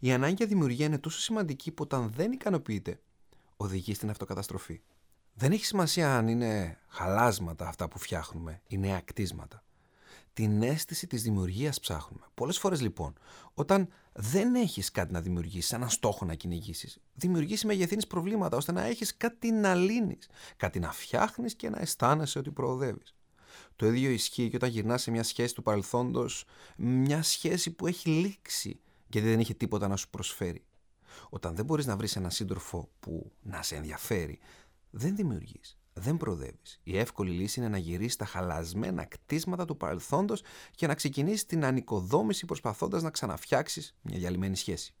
Η ανάγκη για δημιουργία είναι τόσο σημαντική που όταν δεν ικανοποιείται, οδηγεί στην αυτοκαταστροφή. Δεν έχει σημασία αν είναι χαλάσματα αυτά που φτιάχνουμε ή νέα κτίσματα. Την αίσθηση της δημιουργίας ψάχνουμε. Πολλές φορές λοιπόν, όταν δεν έχεις κάτι να δημιουργήσεις, έναν στόχο να κυνηγήσεις, δημιουργήσει μεγεθύνεις προβλήματα ώστε να έχεις κάτι να λύνεις, κάτι να φτιάχνεις και να αισθάνεσαι ότι προοδεύεις. Το ίδιο ισχύει και όταν γυρνάς σε μια σχέση του παρελθόντος, μια σχέση που έχει λήξει γιατί δεν είχε τίποτα να σου προσφέρει. Όταν δεν μπορείς να βρεις έναν σύντροφο που να σε ενδιαφέρει, δεν δημιουργείς, δεν προοδεύεις. Η εύκολη λύση είναι να γυρίσεις τα χαλασμένα κτίσματα του παρελθόντος και να ξεκινήσεις την ανοικοδόμηση προσπαθώντας να ξαναφτιάξεις μια διαλυμένη σχέση.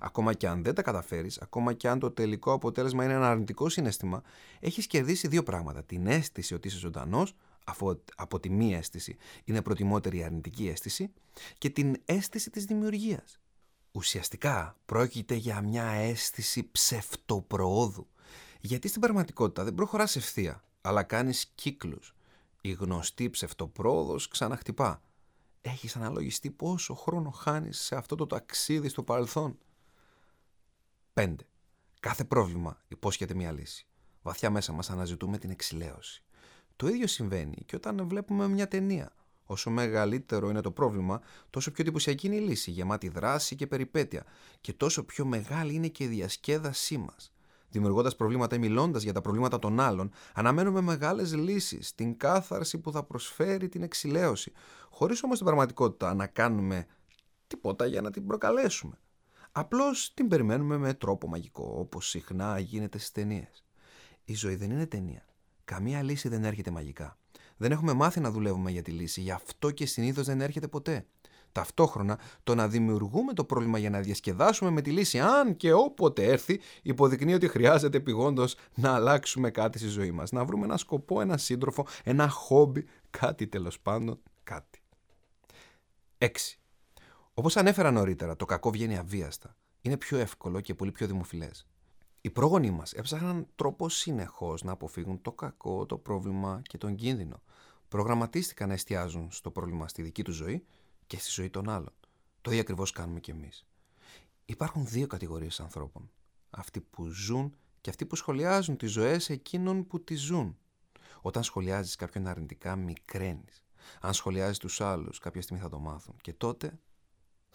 Ακόμα και αν δεν τα καταφέρεις, ακόμα και αν το τελικό αποτέλεσμα είναι ένα αρνητικό συνέστημα, έχεις κερδίσει δύο πράγματα. Την αίσθηση ότι είσαι ζωντανός, αφού από τη μία αίσθηση είναι προτιμότερη η αρνητική αίσθηση, και την αίσθηση της δημιουργίας. Ουσιαστικά πρόκειται για μια αίσθηση ψευτοπροόδου, γιατί στην πραγματικότητα δεν προχωράς ευθεία, αλλά κάνεις κύκλους. Η γνωστή ψευτοπρόοδος ξαναχτυπά. Έχεις αναλογιστεί πόσο χρόνο χάνεις σε αυτό το ταξίδι στο παρελθόν; 5. Κάθε πρόβλημα υπόσχεται μια λύση. Βαθιά μέσα μας αναζητούμε την εξηλαίωση. Το ίδιο συμβαίνει και όταν βλέπουμε μια ταινία. Όσο μεγαλύτερο είναι το πρόβλημα, τόσο πιο εντυπωσιακή είναι η λύση, γεμάτη δράση και περιπέτεια, και τόσο πιο μεγάλη είναι και η διασκέδασή μας. Δημιουργώντας προβλήματα ή μιλώντας για τα προβλήματα των άλλων, αναμένουμε μεγάλες λύσεις, την κάθαρση που θα προσφέρει την εξηλαίωση, χωρίς όμως την πραγματικότητα να κάνουμε τίποτα για να την προκαλέσουμε. Απλώς την περιμένουμε με τρόπο μαγικό, όπως συχνά γίνεται στις ταινίες. Η ζωή δεν είναι ταινία. Καμία λύση δεν έρχεται μαγικά. Δεν έχουμε μάθει να δουλεύουμε για τη λύση, γι' αυτό και συνήθως δεν έρχεται ποτέ. Ταυτόχρονα, το να δημιουργούμε το πρόβλημα για να διασκεδάσουμε με τη λύση, αν και όποτε έρθει, υποδεικνύει ότι χρειάζεται επιγόντως να αλλάξουμε κάτι στη ζωή μας. Να βρούμε ένα σκοπό, ένα σύντροφο, ένα χόμπι, κάτι τέλος πάντων, κάτι. 6. Όπως ανέφερα νωρίτερα, το κακό βγαίνει αβίαστα. Είναι πιο εύκολο και πολύ πιο δημοφιλές. Οι πρόγονοί μας έψαχναν τρόπο συνεχώς να αποφύγουν το κακό, το πρόβλημα και τον κίνδυνο. Προγραμματίστηκαν να εστιάζουν στο πρόβλημα στη δική τους ζωή και στη ζωή των άλλων. Το ίδιο ακριβώς κάνουμε κι εμείς. Υπάρχουν δύο κατηγορίες ανθρώπων. Αυτοί που ζουν και αυτοί που σχολιάζουν τις ζωές εκείνων που τις ζουν. Όταν σχολιάζεις κάποιον αρνητικά, μικραίνεις. Αν σχολιάζεις τους άλλους, κάποια στιγμή θα το μάθουν. Και τότε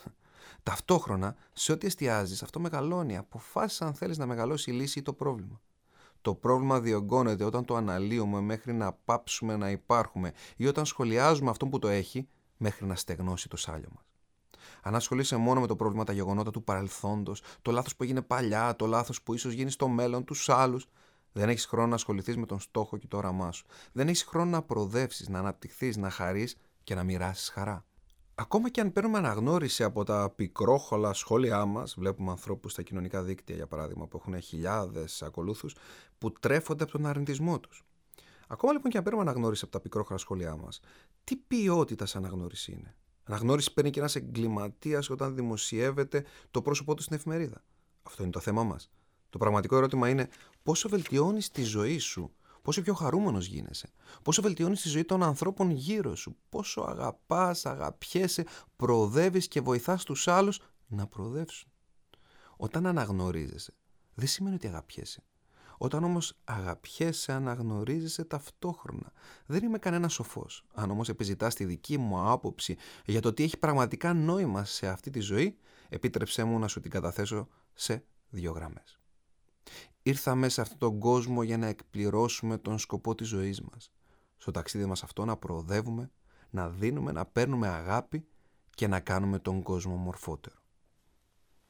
*laughs* Ταυτόχρονα, σε ό,τι εστιάζεις, αυτό μεγαλώνει. Αποφάσισες αν θέλεις να μεγαλώσει η λύση ή το πρόβλημα. Το πρόβλημα διωγγώνεται όταν το αναλύουμε μέχρι να πάψουμε να υπάρχουμε ή όταν σχολιάζουμε αυτόν που το έχει μέχρι να στεγνώσει το σάλιο μας. Αν ασχολείσαι μόνο με το πρόβλημα, τα γεγονότα του παρελθόντος, το λάθος που έγινε παλιά, το λάθος που ίσως γίνει στο μέλλον, τους άλλους, δεν έχεις χρόνο να ασχοληθείς με τον στόχο και το όραμά σου. Δεν έχεις χρόνο να προοδεύσεις, να αναπτυχθείς, να χαρείς και να μοιράσεις χαρά. Ακόμα και αν παίρνουμε αναγνώριση από τα πικρόχολα σχόλιά μας, βλέπουμε ανθρώπους στα κοινωνικά δίκτυα, για παράδειγμα, που έχουν χιλιάδες ακολούθους, που τρέφονται από τον αρνητισμό τους. Ακόμα λοιπόν και αν παίρνουμε αναγνώριση από τα πικρόχολα σχόλιά μας, τι ποιότητα σε αναγνώριση είναι; Αναγνώριση παίρνει και ένας εγκληματίας όταν δημοσιεύεται το πρόσωπό του στην εφημερίδα. Αυτό είναι το θέμα μας. Το πραγματικό ερώτημα είναι πόσο βελτιώνεις τη ζωή σου πόσο πιο χαρούμενος γίνεσαι, πόσο βελτιώνεις τη ζωή των ανθρώπων γύρω σου, πόσο αγαπάς, αγαπιέσαι, προοδεύεις και βοηθάς τους άλλους να προοδεύσουν. Όταν αναγνωρίζεσαι, δεν σημαίνει ότι αγαπιέσαι. Όταν όμως αγαπιέσαι, αναγνωρίζεσαι ταυτόχρονα. Δεν είμαι κανένας σοφός. Αν όμως επιζητάς τη δική μου άποψη για το τι έχει πραγματικά νόημα σε αυτή τη ζωή, επίτρεψέ μου να σου την καταθέσω σε δύο γραμμές. Ήρθαμε σε αυτόν τον κόσμο για να εκπληρώσουμε τον σκοπό της ζωής μας. Στο ταξίδι μας αυτό να προοδεύουμε, να δίνουμε, να παίρνουμε αγάπη και να κάνουμε τον κόσμο μορφότερο.